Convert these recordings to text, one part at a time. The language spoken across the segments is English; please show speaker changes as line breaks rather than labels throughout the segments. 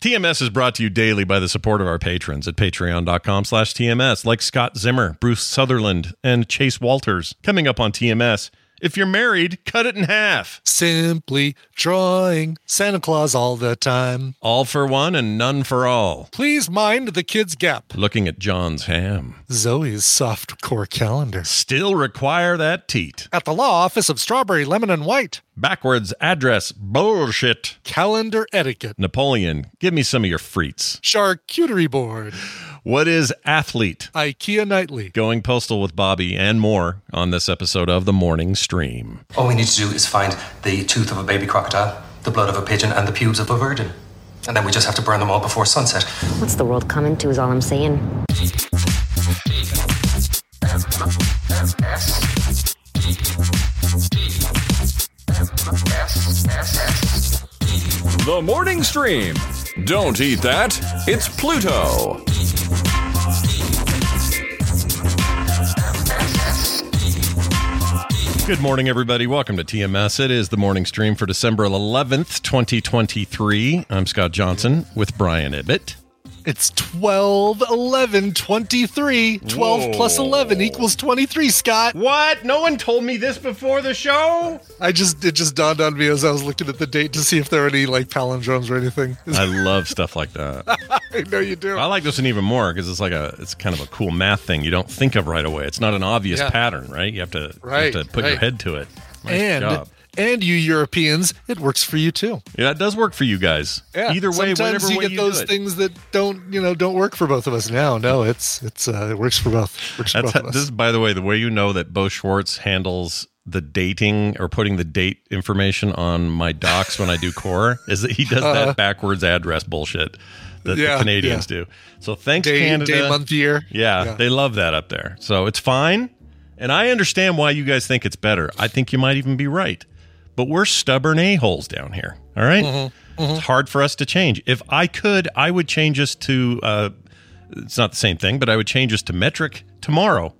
TMS is brought to you daily by the support of our patrons at patreon.com slash TMS, like Scott Zimmer, Bruce Sutherland, and Chase Walters. Coming up on TMS, if you're married, cut it in half.
Simply drawing Santa Claus all the time.
All for one and none for all.
Please mind the kid's gap.
Looking at John's ham.
Zoe's soft core calendar.
Still require that teat.
At the law office of Strawberry, Lemon, and White.
Backwards address bullshit.
Calendar etiquette.
Napoleon, give me some of your frites.
Charcuterie board.
What is athlete?
IKEA Knightly.
Going postal with Bobby and more on this episode of The Morning Stream.
All we need to do is find the tooth of a baby crocodile, the blood of a pigeon, and the pubes of a virgin. And then we just have to burn them all before sunset.
What's the world coming to, is all I'm saying.
The morning stream. Don't eat that. It's Pluto.
Good morning, everybody. Welcome to TMS. It is the morning stream for December 11th, 2023. I'm Scott Johnson with Brian Ibbott.
It's 12, 11, 23. 12
Whoa.
plus 11 equals 23, Scott.
What? No one told me this before the show?
I just, it just dawned on me as I was looking at the date to see if there are any like palindromes or anything.
I love stuff like that.
I know you do.
I like this one even more because it's like a, it's kind of a cool math thing you don't think of right away. It's not an obvious
Yeah.
pattern, right? You have to, you have to put your head to it. Nice
and,
job.
And you Europeans, it works for you too.
Yeah, it does work for you guys. Either way,
Sometimes
whatever
you
way
get
you
those things that don't, you know, don't work for both of us. Now, no, it's it's uh, it works for both. Works for
That's
both
how,
of
this is, by the way, the way you know that Bo Schwartz handles the dating or putting the date information on my docs when I do core is that he does that backwards address bullshit that
Uh-huh. Yeah,
the Canadians
yeah.
do. So thanks,
Day,
Canada.
day, month, year.
Yeah,
Yeah.
they love that up there. So it's fine. And I understand why you guys think it's better. I think you might even be right. But we're stubborn a-holes down here. All right?
Mm-hmm,
It's hard for us to change. If I could, I would change us to uh, it's not the same thing, but I would change us to metric tomorrow.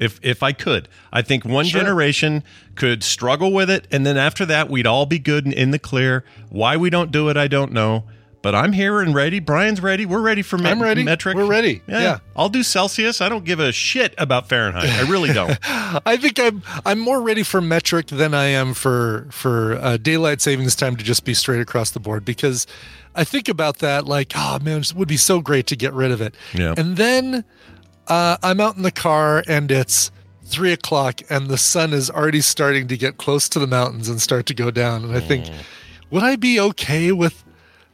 If if I could. I think one
Sure.
generation could struggle with it and then after that we'd all be good and in the clear. Why we don't do it, I don't know. But I'm here and ready. Brian's ready. We're ready for me-
I'm ready.
metric.
We're ready. Yeah.
I'll do Celsius. I don't give a shit about Fahrenheit. I really don't.
I think I'm I'm more ready for metric than I am for for uh, daylight savings time to just be straight across the board because I think about that like oh man it would be so great to get rid of it
Yeah.
and then uh, I'm out in the car and it's three o'clock and the sun is already starting to get close to the mountains and start to go down and I think would I be okay with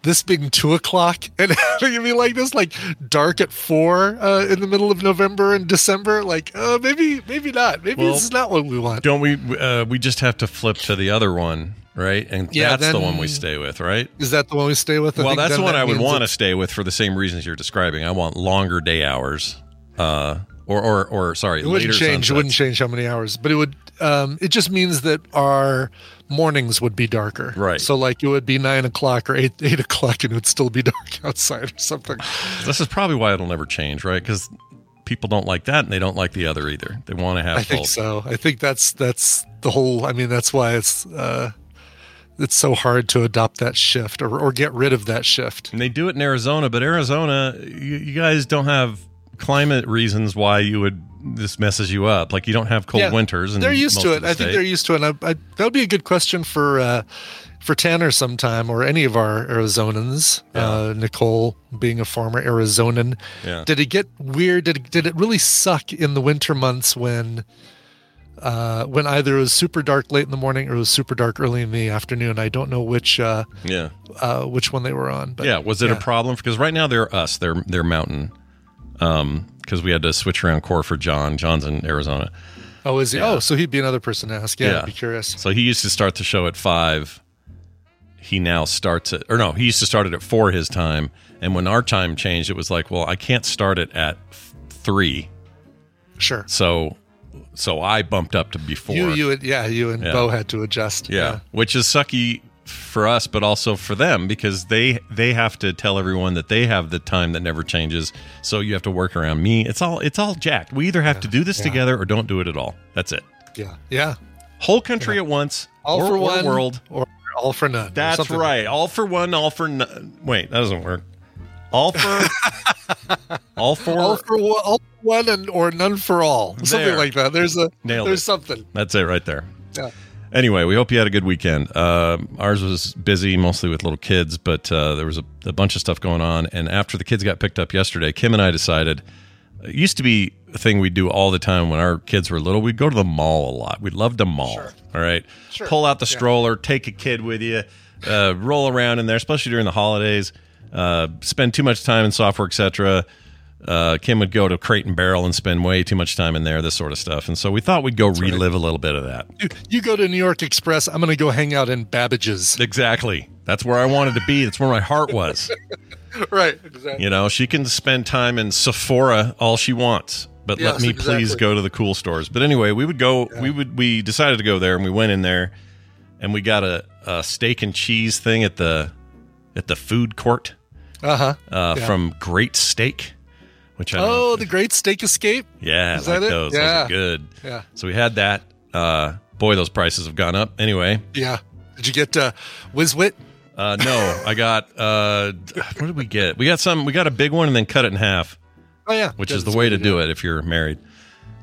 this being two o'clock and having be like this, like dark at four uh, in the middle of November and December. Like, uh, maybe, maybe not. Maybe
Well,
this is not what we want.
don't we? Uh, we just have to flip to the other one, right? And
Yeah,
that's the one we stay with, right?
Is that the one we stay with? I
well, that's the one
that
I would want to stay with for the same reasons you're describing. I want longer day hours, uh, or or or sorry,
It wouldn't change. It wouldn't change how many hours, but it would. Um, it just means that our mornings would be darker.
Right.
So, like, it would be nine o'clock or eight eight o'clock, and it would still be dark outside or something.
This is probably why it'll never change, right? Because people don't like that, and they don't like the other either. They want to have
I think so. I think that's that's the whole. I mean, that's why it's uh, it's so hard to adopt that shift or or get rid of that shift.
And they do it in Arizona, but Arizona, you, you guys don't have climate reasons why you would this messes you up. Like you don't have cold
Yeah,
winters. And
they're used to it. I think they're
used.
to it. I, I, that would be a good question for uh, for Tanner sometime, or any of our Arizonans. Uh, Nicole being a former Arizonan,
Yeah.
did it get weird? Did it, did it really suck in the winter months when? Uh, when either it was super dark late in the morning or it was super dark early in the afternoon. I don't know which uh,
Yeah.
uh, which one they were on. But
yeah. Was it
yeah.
a problem? Because right now they're us. They're they're mountain. Um, because we had to switch around core for John. John's in Arizona.
Oh, is he?
Yeah.
Oh, so he'd be another person to ask. Yeah,
Yeah.
I'd be curious.
So he used to start the show at five. He now starts at, or no, he used to start it at four his time. And when our time changed, it was like, well, I can't start it at three.
Sure.
So, so I bumped up to before.
You, you, yeah, you and
Yeah.
Bo had to adjust.
yeah, which is sucky for us, but also for them because they they have to tell everyone that they have the time that never changes. So you have to work around me. It's all it's all jacked. We either have to do this together or don't do it at all. That's it.
yeah, yeah.
Whole country at once.
All
or,
for
or
one,
world.
or all for none.
That's right. All for one, all for none. Wait, that doesn't work. All for all for
All for one, all for one and or none for all. Something
There.
like that. There's a
Nailed
there's
it.
something.
That's it right there.
Yeah.
Anyway, we hope you had a good weekend. Uh, ours was busy, mostly with little kids, but uh, there was a, a bunch of stuff going on. And after the kids got picked up yesterday, Kim and I decided it used to be a thing we do all the time when our kids were little. We'd go to the mall a lot. We loved the mall. All right, pull out the stroller, take a kid with you, uh, roll around in there, especially during the holidays. Uh, spend too much time in software, etc. Uh, Kim would go to Crate and Barrel and spend way too much time in there, this sort of stuff. And so we thought we'd go relive a little bit of that.
You, you go to New York Express. I'm going to go hang out in Babbage's.
Exactly. That's where I wanted to be. That's where my heart was.
right. Exactly.
You know, she can spend time in Sephora all she wants, but let
Yes,
me please go to the cool stores. But anyway, we would go. We would. We decided to go there, and we went in there, and we got a, a steak and cheese thing at the at the food court
Uh huh.
uh,
Yeah.
from Great Steak, which I
Oh, the Great Steak Escape.
yeah,
is
like
that it?
those.
Yeah.
Those good.
Yeah.
So we had that. Uh, boy, those prices have gone up. Anyway,
Yeah. Did you get uh, Whizwit?
Uh, no, I got. Uh, what did we get? We got some. We got a big one and then cut it in half,
Oh yeah.
which is the way to do it if you're married.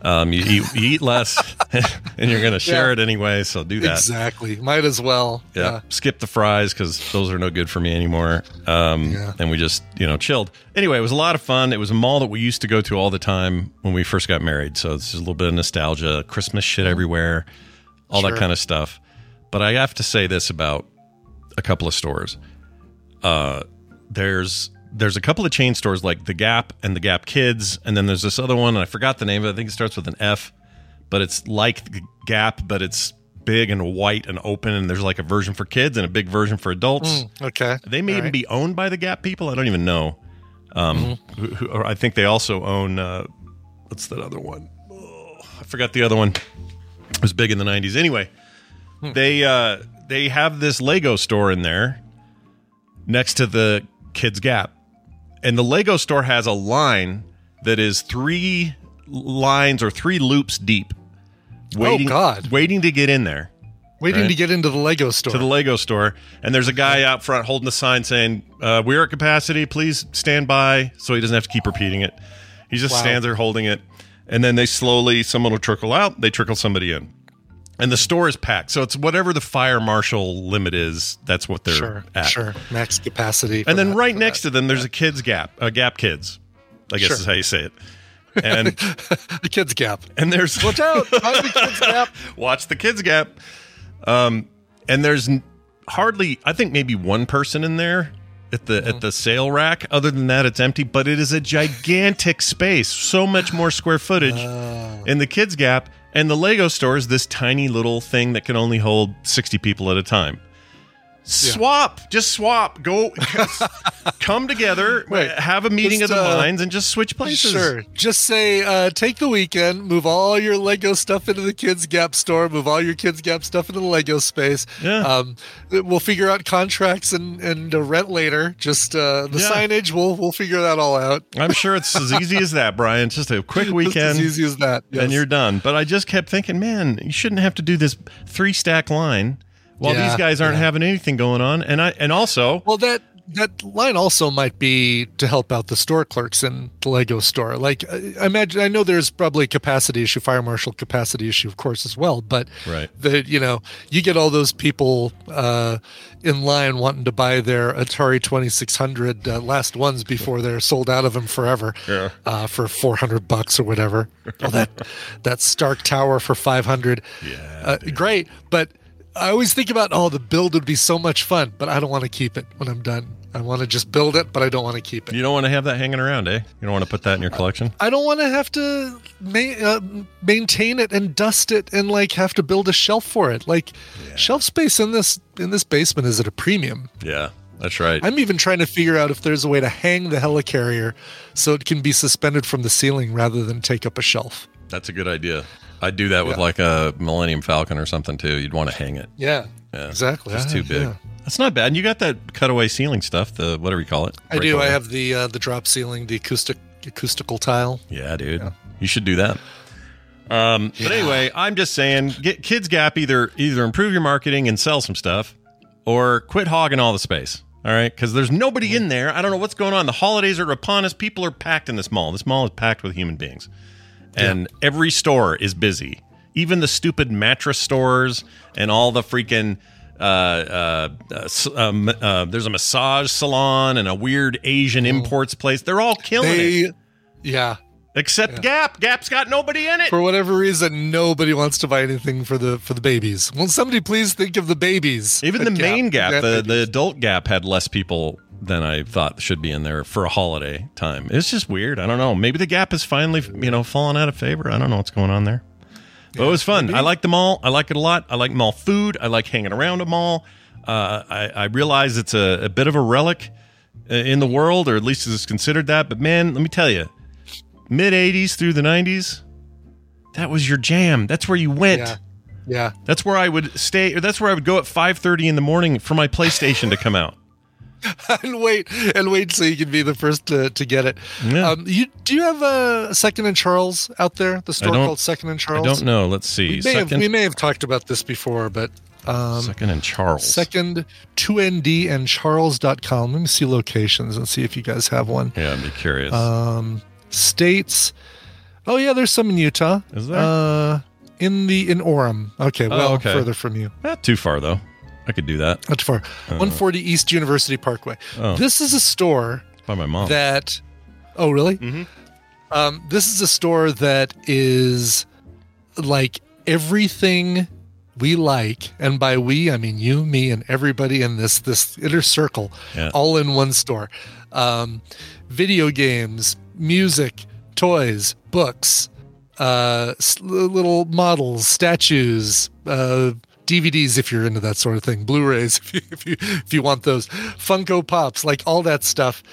Um, you eat, you eat less, and you're going to share
Yeah.
it anyway. So do that.
Exactly. Might as well.
Yeah. Skip the fries because those are no good for me anymore. Um,
Yeah.
And we just you know chilled. Anyway, it was a lot of fun. It was a mall that we used to go to all the time when we first got married. So it's just a little bit of nostalgia. Christmas shit everywhere, all that kind of stuff. But I have to say this about a couple of stores. Uh, there's there's a couple of chain stores like the Gap and the Gap Kids, and then there's this other one, and I forgot the name of it. I think it starts with an F, but it's like the Gap, but it's big and white and open, and there's like a version for kids and a big version for adults.
Okay.
They may
All
even
right.
be owned by the Gap people. I don't even know. Um, who, who, or I think they also own. Uh, what's that other one? Oh, I forgot the other one. It was big in the '90s. Anyway, they uh, they have this Lego store in there next to the Kids Gap, and the Lego store has a line that is three lines or three loops deep. Waiting,
God.
waiting to get in there
Waiting
right.
to get into the Lego store.
to the Lego store, and there's a guy out front holding a sign saying, uh, "We're at capacity. Please stand by." So he doesn't have to keep repeating it. He just
Wow.
stands there holding it, and then they slowly, someone will trickle out. They trickle somebody in, and the store is packed. So it's whatever the fire marshal limit is. That's what they're
sure.
at.
Sure. Max capacity.
And then
that-
right next to them, there's a kids gap, a Gap Kids. I guess
Sure.
is how you say it. And
the kids gap.
and there's
Watch out! Mind the kids gap.
watch the kids gap um and there's hardly i think maybe one person in there at the at oh. the sale rack. Other than that it's empty but it is a gigantic space. So much more square footage oh. in the kids gap and the lego store is this tiny little thing that can only hold 60 people at a time swap just swap go come together
Right.
have a meeting
Just,
of the
uh,
minds and just switch places
Sure. Just say, uh, take the weekend, move all your Lego stuff into the Kids Gap store, move all your Kids Gap stuff into the Lego space.
Yeah.
Um, we'll figure out contracts and and uh, rent later. Just uh, the
Yeah.
signage, we'll we'll figure that all out.
i'm sure it's as easy as that brian just a quick weekend
as easy as that.
and you're done. But I just kept thinking, man, you shouldn't have to do this three stack line while
Yeah,
these guys aren't
yeah.
having anything going on. And I and also
well that that line also might be to help out the store clerks in the Lego store. Like, I imagine, I know there's probably a capacity issue, fire marshal capacity issue, of course, as well. But
Right.
the you know, you get all those people uh, in line wanting to buy their Atari 2600 uh, last ones before they're sold out of them forever
Yeah.
uh, for 400 bucks or whatever. oh, that that Stark Tower for 500.
Yeah,
uh, great. But I always think about, oh, the build would be so much fun, but I don't want to keep it when I'm done. I want to just build it, but I don't want to keep it.
You don't want to have that hanging around, eh? You don't want to put that in your collection.
I don't want to have to ma- uh, maintain it and dust it and like have to build a shelf for it. Like shelf space in this in this basement is at a premium.
Yeah, that's right.
I'm even trying to figure out if there's a way to hang the helicarrier so it can be suspended from the ceiling rather than take up a shelf.
That's a good idea. I'd do that with like a Millennium Falcon or something too. You'd want to hang it.
Yeah,
Yeah,
exactly.
It's too big.
yeah.
That's not bad. And you got that cutaway ceiling stuff, the whatever you call it.
I do. I have the uh, the drop ceiling, the acoustic acoustical tile.
Yeah, dude. You should do that. Um, But anyway, I'm just saying, get Kids Gap either either improve your marketing and sell some stuff, or quit hogging all the space. All right, because there's nobody in there. I don't know what's going on. The holidays are upon us. People are packed in this mall. This mall is packed with human beings, and every store is busy. Even the stupid mattress stores and all the freaking. Uh, uh, uh, um, uh, there's a massage salon and a weird Asian imports place. They're all killing it.
Yeah,
Except Gap. Gap's got nobody in it.
for whatever reason, nobody wants to buy anything for the for the babies. Will somebody please think of the babies?
Even the
at
main Gap,
Gap
the, the adult Gap had less people than I thought should be in there for a holiday time. It's just weird. I don't know. Maybe the Gap is finally, you know, falling out of favor. I don't know what's going on there. But it was fun. I like the mall. I like it a lot. I like mall food. I like hanging around a mall. Uh, I, I realize it's a, a bit of a relic uh, in the world, or at least it's considered that. But man, let me tell you, mid 80s through the 90s, that was your jam. That's where you went.
yeah, yeah.
That's where I would stay. Or that's where I would go at five thirty in the morning for my PlayStation to come out.
and wait and wait so you can be the first to, to get it.
Yeah.
Um, you do you have a Second and Charles out there? The store called Second and
I
Charles.
don't know. Let's see.
We may, have, we may have talked about this before, but um,
second and Charles.
second 2nd and charles.com. Let me see locations and see if you guys have one.
Yeah, I'd be curious.
Um, states. Oh yeah, there's some in Utah.
Is there?
Uh, in the in Orem. Okay, well
Oh, okay.
further from you.
Not too far though. I could do that
Not too far. 140 East University Parkway.
Oh.
This is a store
by my mom.
that. Oh really?
Mhm.
Um, this is a store that is like everything we like, and by we I mean you, me, and everybody in this this inner circle,
Yeah.
all in one store. Um, video games, music, toys, books, uh, little models, statues, uh, DVDs if you're into that sort of thing, Blu-rays if you if you, if you want those, Funko Pops, like all that stuff.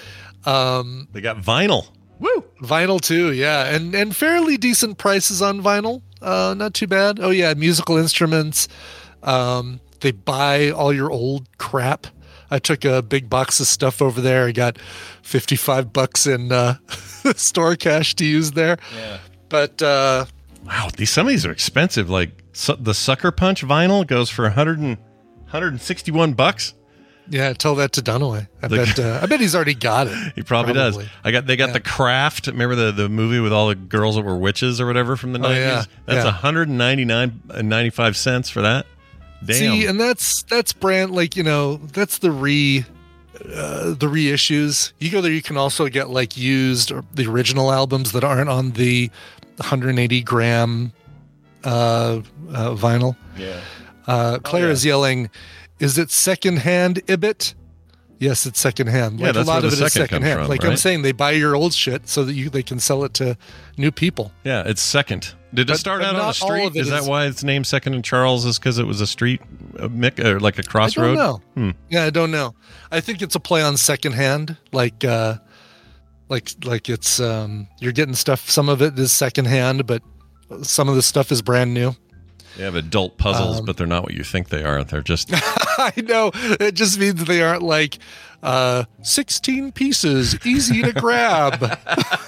Um,
they got vinyl. Woo!
Vinyl too, yeah, and and fairly decent prices on vinyl. Uh, not too bad. Oh yeah, musical instruments. Um, they buy all your old crap. I took a big box of stuff over there. I got fifty-five bucks in uh, store cash to use there. Yeah. But uh,
Wow, these some of these are expensive. Like su- the Sucker Punch vinyl goes for 100 and, 161 bucks.
yeah, tell that to Dunaway. I
The-
bet. Uh, I bet he's already got it.
He probably, does. I got they got
Yeah.
the craft. Remember the the movie with all the girls that were witches or whatever from the
Oh,
nineties?
yeah.
That's
Yeah.
199 and 95 cents for that. Damn.
See, and that's that's brand like you know that's the re uh, the reissues. You go there, you can also get like used or the original albums that aren't on the 180 gram uh, uh, vinyl.
yeah.
Uh, Claire
Oh, yeah.
is yelling, "Is it secondhand Ibbott?" Yes, it's secondhand.
Yeah,
Like
that's
a lot
where
of
the
it is
second comes
secondhand.
from,
like I'm saying, they buy your old shit so that you they can sell it to new people.
Yeah, it's second. Did it start out on a
all
street?
Is,
Is that
is-
why it's named Second and Charles? Is because it was a street, a mic, or like a
I don't
crossroad?
know.
Hmm.
Yeah, I don't know. I think it's a play on secondhand, like uh like like it's um you're getting stuff some of it is secondhand, but some of the stuff is brand new.
They have adult puzzles,
Um,
but they're not what you think they are. They're just
I know. It just means they aren't like uh 16 pieces, easy to grab.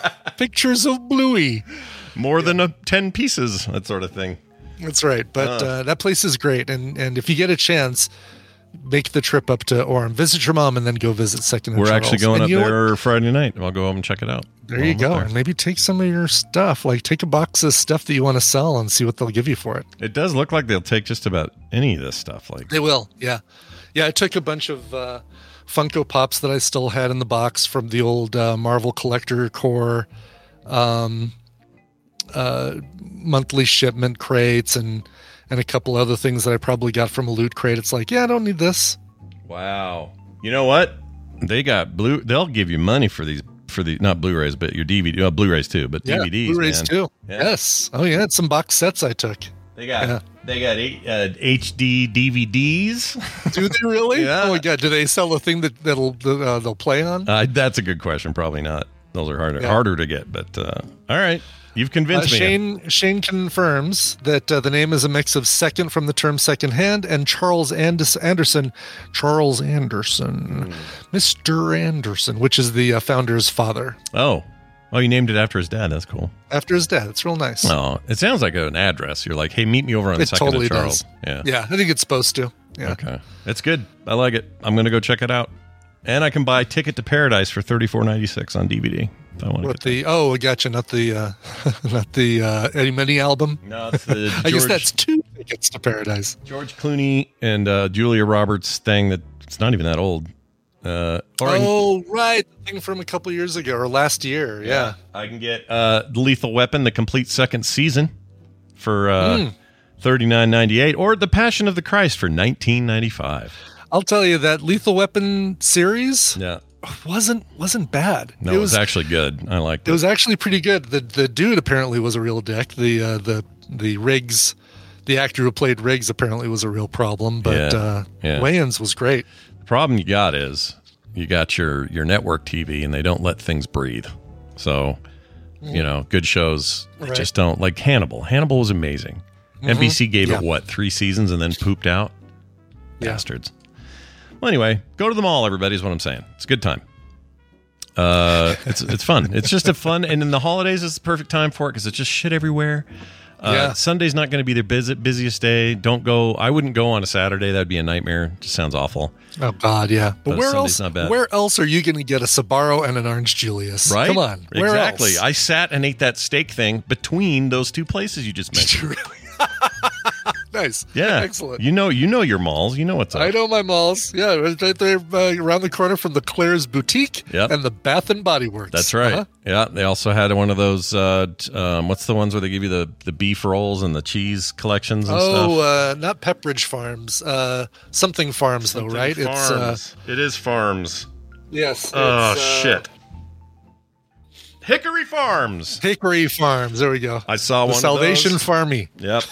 Pictures of Bluey.
more than a ten pieces, that sort of thing.
That's right. But uh, that place is great and and if you get a chance make the trip up to Orem, visit your mom, and then go visit Second. and
We're actually going
And
up there Friday night. I'll go up and check it out.
There you go.
there.
And maybe take some of your stuff, like take a box of stuff that you want to sell, and see what they'll give you for it.
It does look like they'll take just about any of this stuff. Like
They will, yeah, yeah. I took a bunch of uh, Funko Pops that I still had in the box from the old uh, Marvel Collector Core um, uh, monthly shipment crates, and and a couple other things that I probably got from a loot crate. It's like, yeah, I don't need this.
Wow. You know what? They got blue. They'll give you money for these for the not Blu-rays, but your DVD, uh, Blu-rays too, but
Yeah,
DVDs,
Blu-rays
man.
too.
Yeah.
Yes. Oh yeah, it's some box sets I took.
They got
Yeah.
they got eight, uh, HD DVDs.
Do they really?
Yeah.
Oh my god! Do they sell a thing that that'll uh, they'll play on?
uh, that's a good question. Probably not. Those are harder
Yeah.
harder to get. But uh, all right, you've
Uh,
convinced me.
Shane Shane confirms that uh, the name is a mix of second from the term second hand and Charles Andis- Anderson, Charles Anderson, Mr. Anderson, which is the uh, founder's father
Oh, oh, you named it after his dad. That's cool.
after his dad. It's real nice.
Oh, it sounds like an address. You're like, hey, meet me over on
it
Second
totally
Charles.
does.
Yeah.
yeah, I think it's supposed to. Yeah.
Okay. It's good. I like it. I'm gonna go check it out. And I can buy Ticket to Paradise for thirty four ninety six on DVD. If I want to
What the? Oh, I gotcha. Not the, uh, not the uh, Eddie Money album.
No, it's the
I guess that's two tickets to paradise.
George Clooney and uh, Julia Roberts thing that it's not even that old. Uh, I can-
Oh, right, the thing from a couple years ago or last year. Yeah.
I can get uh, Lethal Weapon, the complete second season, for uh,
Mm.
thirty nine ninety eight, or The Passion of the Christ for nineteen ninety five.
I'll tell you that Lethal Weapon series
Yeah,
wasn't wasn't bad.
no, it was, actually good. I liked
It
it.
was actually pretty good. The the dude apparently was a real dick. The uh, the the Riggs, the actor who played Riggs apparently was a real problem. But
Yeah,
uh,
yeah.
Wayans was great.
The problem you got is you got your your network TV, and they don't let things breathe. So, you know, good shows
Right.
just don't like Hannibal. Hannibal was amazing. NBC gave
Yeah.
it what three seasons and then pooped out.
Yeah.
Bastards. Well, anyway, go to the mall, everybody. Is what I'm saying. It's a good time. Uh, it's it's fun. It's just a fun, and in the holidays, it's the perfect time for it because it's just shit everywhere. Uh,
Yeah.
Sunday's not going to be their busy, busiest day. Don't go. I wouldn't go on a Saturday. That'd be a nightmare. It just sounds awful.
Oh God, yeah. But,
But
where
Sunday's
else?
not bad.
Where else are you going to get a Sbarro and an Orange Julius?
Right?
Come on. Where
exactly.
else?
I sat and ate that steak thing between those two places you just mentioned.
nice.
Yeah,
Excellent.
You know, you know your malls. You know what's up.
I know my malls. Yeah, right right there uh, around the corner from the Claire's Boutique
Yep.
and the Bath and Body Works.
That's right.
Uh-huh.
Yeah, they also had one of those. Uh, um, what's the ones where they give you the, the beef rolls and the cheese collections and
Oh,
stuff?
uh, not Pepperidge Farms. Uh, something Farms, though, right? It's uh,
Farms. it is farms.
yes.
Oh
uh,
shit! Hickory Farms.
Hickory Farms. There we go.
I saw
the
one.
Salvation
Of those.
Farmy.
Yep.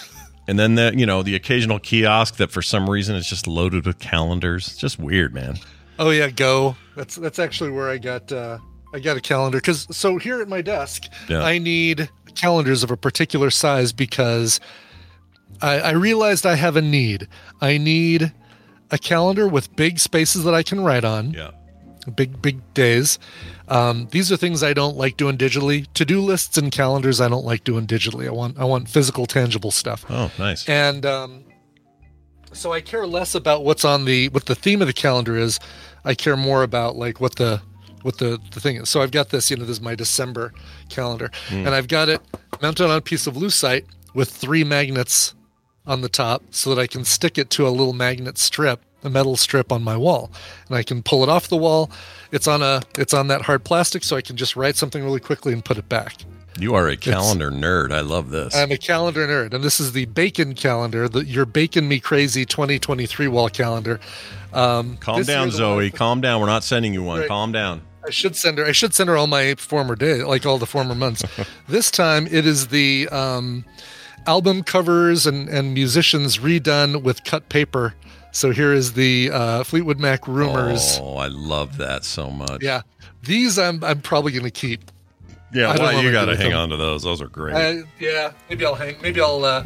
And then the you know the occasional kiosk that for some reason is just loaded with calendars. It's just weird, man.
Oh yeah, go. That's that's actually where I got uh, I got a calendar because so here at my desk
Yeah.
I need calendars of a particular size because I, I realized I have a need. I need a calendar with big spaces that I can write on.
Yeah.
Big big days. Um, these are things i don't like doing digitally. To-do lists and calendars i don't like doing digitally. I want i want physical tangible stuff.
Oh, nice.
and um, so i care less about what's on the what the theme of the calendar is. I care more about like what the what the, the thing is. So i've got this you know this is my december calendar. And i've got it mounted on a piece of lucite with three magnets on the top so that i can stick it to a little magnet strip a metal strip on my wall and i can pull it off the wall it's on a it's on that hard plastic so i can just write something really quickly and put it back
You are a calendar nerd. I love this.
I'm a calendar nerd, and this is the Bacon calendar, the Your Bacon Me Crazy 2023 wall calendar. Um,
Calm down, Zoe.
one-
Calm down. We're not sending you one.
Right.
Calm down.
I should send her. I should send her all my former days, like all the former months. this time, it is the um, album covers and and musicians redone with cut paper. So here is the uh, Fleetwood Mac rumors.
Oh, I love that so much.
Yeah, these I'm I'm probably going to keep.
Yeah,
I
well, you got to hang
them.
on to those. Those are great.
Uh, yeah, maybe I'll hang. Maybe I'll. Uh,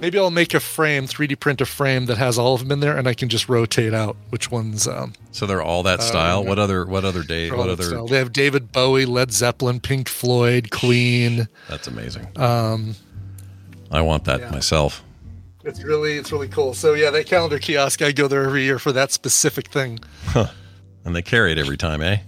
maybe I'll make a frame, 3D print a frame that has all of them in there, and I can just rotate out which ones. Um,
so they're all that style. What other? What other day? What other?
style. They have David Bowie, Led Zeppelin, Pink Floyd, Queen.
That's amazing.
Um,
I want that
yeah.
myself.
It's really it's really cool. So yeah, that calendar kiosk, I go there every year for that specific thing. Huh.
And they carry it every time, eh?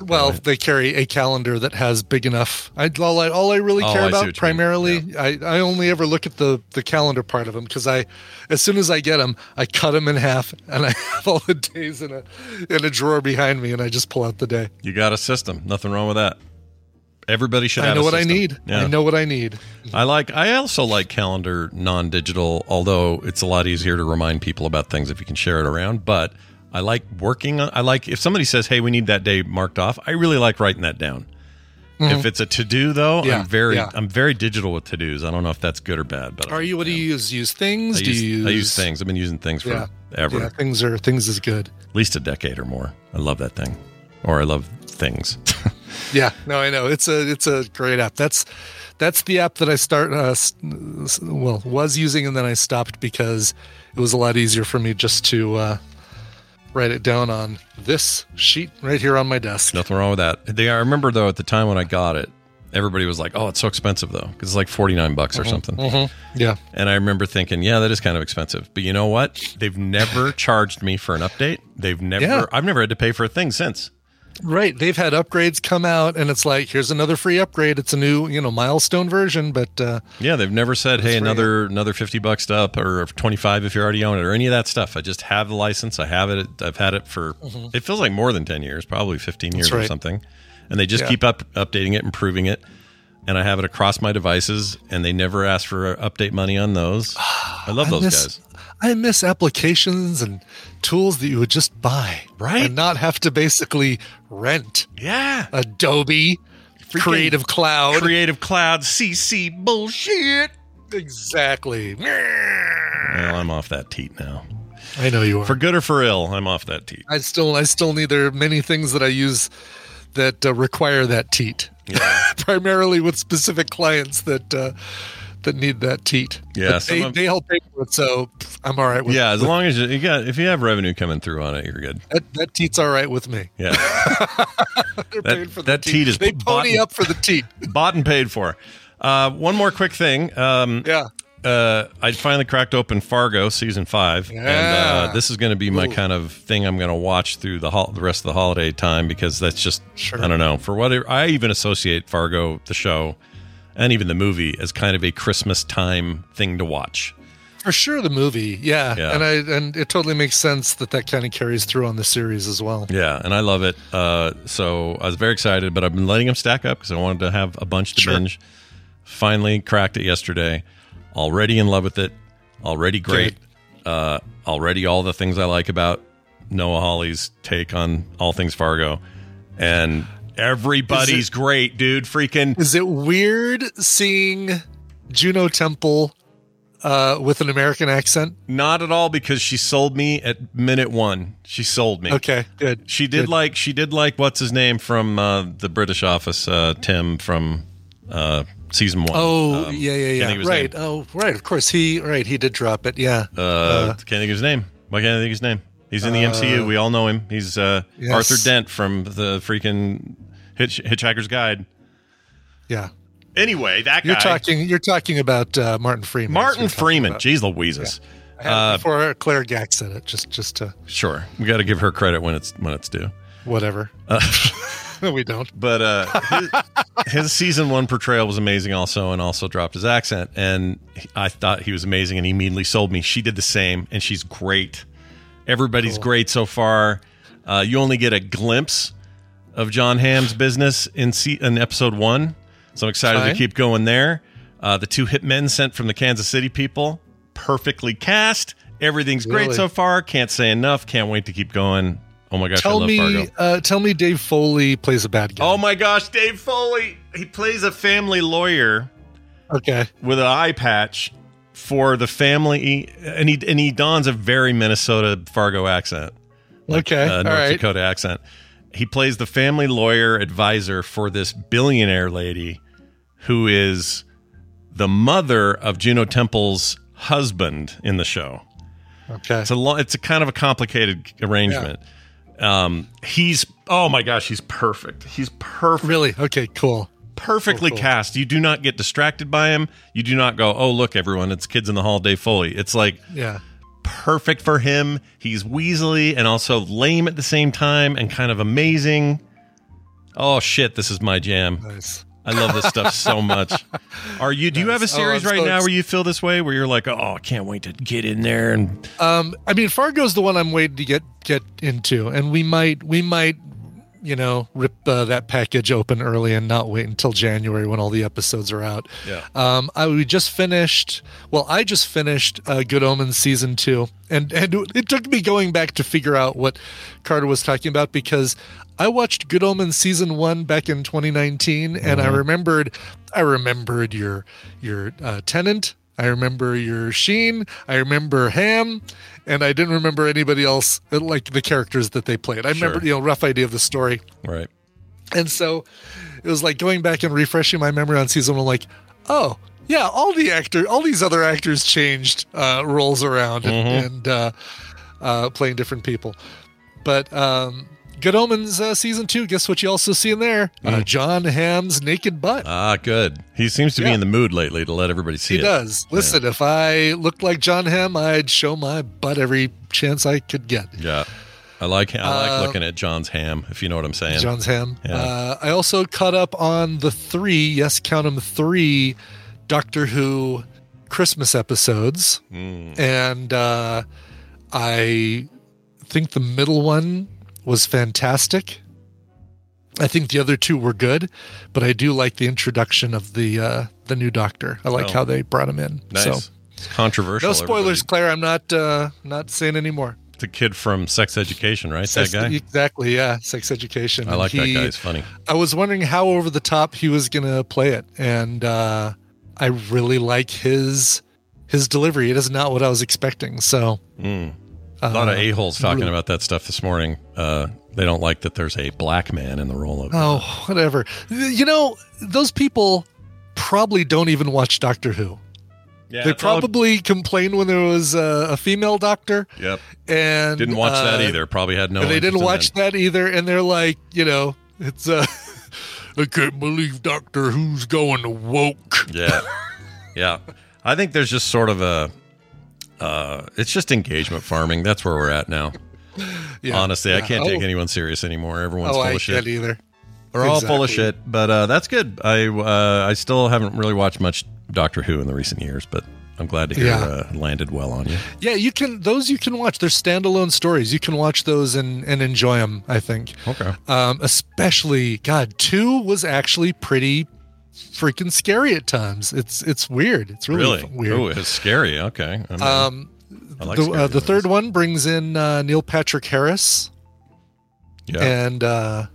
Well, they carry a calendar that has big enough. I all I, all I really
Oh,
care
I see what you
about primarily, I, I only ever look at the the calendar part of them because I, as soon as I get them, I cut them in half and I have all the days in a in a drawer behind me, and I just pull out the day.
You got a system. Nothing wrong with that. Everybody should
I know what I need.
Yeah.
I know what I need.
I like I also like calendar non-digital, although it's a lot easier to remind people about things if you can share it around, but I like working on I like if somebody says, "Hey, we need that day marked off." I really like writing that down. If it's a to-do though,
Mm-hmm. Yeah,
I'm very
yeah.
I'm very digital with to-dos. I don't know if that's good or bad, but
Are you? What do you use? Use things?
I
do
use,
you use?
I use things. I've been using things for
Yeah.
ever.
Yeah, things are things is good.
At least a decade or more. I love that thing. Or I love things.
Yeah, no, I know it's a it's a great app. That's that's the app that I start uh, well was using and then I stopped because it was a lot easier for me just to uh, write it down on this sheet right here on my desk.
Nothing wrong with that. They, I remember though at the time when I got it, everybody was like, "Oh, it's so expensive though," because it's like forty nine bucks
Mm-hmm.
or something.
Yeah,
And I remember thinking, "Yeah, that is kind of expensive." But you know what? They've never charged me for an update. They've never.
Yeah.
I've never had to pay for a thing since.
Right. They've had upgrades come out, and it's like here's another free upgrade. It's a new you know milestone version, but uh,
Yeah, they've never said, "Hey, another another fifty bucks to up or twenty five if you already own it" or any of that stuff. I just have the license. I have it. I've had it for it feels like more than ten years, probably fifteen years or
Mm-hmm.
something. And they just
Yeah.
keep up updating it, improving it. And I have it across my devices, and they never ask for update money on those. I love those
miss,
guys.
I miss applications and tools that you would just buy,
Right.
and not have to basically rent.
Yeah,
Adobe, Creative Cloud.
Creative Cloud CC bullshit.
exactly.
Well, I'm off that teat now.
I know you are.
For good or for ill, I'm off that teat.
I still, I still need. There are many things that I use that uh, require that teat. Yeah. Primarily with specific clients that uh, that need that teat.
Yeah,
they,
of-
they help pay for it, so I'm all right with.
Yeah, as
with-
long as you, you got if you have revenue coming through on it, you're good.
that, that teat's all right with me.
Yeah.
They're
That-
paying for the
that teat is
They pony
and-
up for the teat.
bought and paid for. Uh, one more quick thing. Um,
Yeah.
uh, I finally cracked open Fargo season five, and uh, this is going to be my
Ooh.
kind of thing I'm going to watch through the hol- the rest of the holiday time because that's just
Sure.
I don't know for whatever I even associate Fargo the show and even the movie as kind of a Christmas time thing to watch.
For sure, the movie, yeah.
Yeah.
and I and it totally makes sense that that kind of carries through on the series as well.
Yeah, and I love it. Uh, so I was very excited, but I've been letting them stack up because I wanted to have a bunch to
Sure.
binge. Finally cracked it yesterday. Already in love with it. Already great. Uh, already all the things I like about Noah Hawley's take on all things Fargo, and everybody's
Is
great, dude. Freaking
Is it weird seeing Juno Temple uh, with an American accent?
not at all because she sold me at minute one. She sold me.
Okay, good.
She did
Good.
like she did like what's his name from uh, the British Office, uh, Tim from uh, season one.
Oh
Um,
yeah, yeah, yeah.
think of his
Right.
name.
Oh, right. Of course, he right. He did drop it. Yeah.
Uh, can't think of his name. Why can't I think of his name? He's in the MCU. We all know him. He's uh,
yes.
Arthur Dent from the freaking Hitch- Hitchhiker's Guide.
yeah.
Anyway, that guy,
You're talking. You're talking about uh, Martin Freeman.
Martin Freeman.
talking
Jeez Louises.
about. Had it before Claire Gack said it. Just, just to
Sure, we got to give her credit when it's when it's due.
whatever.
Uh,
we don't.
But uh, his, his season one portrayal was amazing, also, and also dropped his accent. And I thought he was amazing, and he immediately sold me. She did the same, and she's great. Everybody's great so far. Uh, you only get a glimpse of John Hamm's business in, se- in episode one, so I'm excited to keep going there. Uh, the two hitmen sent from the Kansas City people, perfectly cast. Everything's great
Really?
so far. Can't say enough. Can't wait to keep going. Oh my gosh, I
Tell
love
me.
Fargo.
Uh, tell me, Dave Foley plays a bad guy.
Oh my gosh, Dave Foley. He plays a family lawyer
Okay.
with an eye patch for the family and he and he dons a very Minnesota Fargo accent.
Okay.
Uh, North
right.
Dakota accent. He plays the family lawyer advisor for this billionaire lady who is the mother of Juno Temple's husband in the show.
Okay.
It's a lo- it's a kind of a complicated arrangement. Um, he's oh my gosh, he's perfect. He's perfect.
really? Okay. Cool.
Perfectly
Cool, cool.
cast. You do not get distracted by him. You do not go, "Oh, look, everyone, it's kids in the hall, Dave Foley." It's like
Yeah.
perfect for him. He's weaselly and also lame at the same time, and kind of amazing. Oh shit, this is my jam.
Nice.
I love this stuff so much. Are you? Do you have a
Nice. Oh,
series right
so
now where you feel this way, where you're like, "Oh, I can't wait to get in there"? And
Um, I mean, Fargo's the one I'm waiting to get get into, and we might we might you know rip uh, that package open early and not wait until January when all the episodes are out.
Yeah.
Um, I we just finished. Well, I just finished uh, Good Omens season two, and and it took me going back to figure out what Carter was talking about because I watched Good Omens season one back in 2019, and I remembered I remembered your your uh, Tennant. I remember your Sheen. I remember Hamm, and I didn't remember anybody else uh, like the characters that they played. I remember
Sure.
you know rough idea of the story.
right,
And so it was like going back and refreshing my memory on season one, like, oh, yeah, all the actor, all these other actors changed uh, roles around and, and uh, uh, playing different people. But um, Good Omens uh, season two, guess what you also see in there? Uh, John Hamm's naked butt.
ah, good. He seems to be in the mood lately to let everybody see
he
it.
does. Listen, if I looked like John Hamm, I'd show my butt every chance I could get.
Yeah, I like. I like
Uh,
looking at John's ham. If you know what I'm saying.
John's Ham.
Yeah.
Uh, I also caught up on the three, yes, count them three, Doctor Who Christmas episodes,
Mm.
and uh, I think the middle one was fantastic. I think the other two were good, but I do like the introduction of the uh, the new Doctor. I like
Oh.
how they brought him in.
Nice.
So
It's controversial.
no spoilers,
everybody.
Claire. I'm not uh, not saying anymore.
The kid from Sex Education, right?
Sex-
that guy.
exactly. Yeah, sex education.
I like that guy. He's funny.
I was wondering how over the top he was going to play it, and uh, I really like his his delivery. It is not what I was expecting. So
Mm. A lot of
uh,
a holes talking
really-
about that stuff this morning. Uh, they don't like that there's a black man in the role of.
Oh, whatever. You know, those people probably don't even watch Doctor Who.
yeah,
they
it's all-
probably complained when there was a, a female doctor,
Yep.
and
Didn't watch that
uh,
either. Probably had no.
and they didn't
interest in
watch that either, and they're like, you know, it's uh, I can't believe Doctor Who's going to woke.
Yeah. yeah. I think there's just sort of a uh it's just engagement farming. That's where we're at now.
Yeah,
Honestly, I can't take
Oh.
anyone serious anymore. Everyone's
Oh,
full
I
of shit.
either.
We're all full of shit, but uh that's good. I uh I still haven't really watched much Doctor Who in the recent years, but I'm glad to hear
Yeah.
uh, landed well on you.
Yeah, you can. Those you can watch. They're standalone stories. You can watch those and and enjoy them. I think.
Okay.
Um, especially, God, two was actually pretty freaking scary at times. It's it's weird. It's really,
Really?
weird.
Oh, it's scary. Okay. I mean,
um,
like
the, uh, the third one brings in uh, Neil Patrick Harris
yeah.
and uh,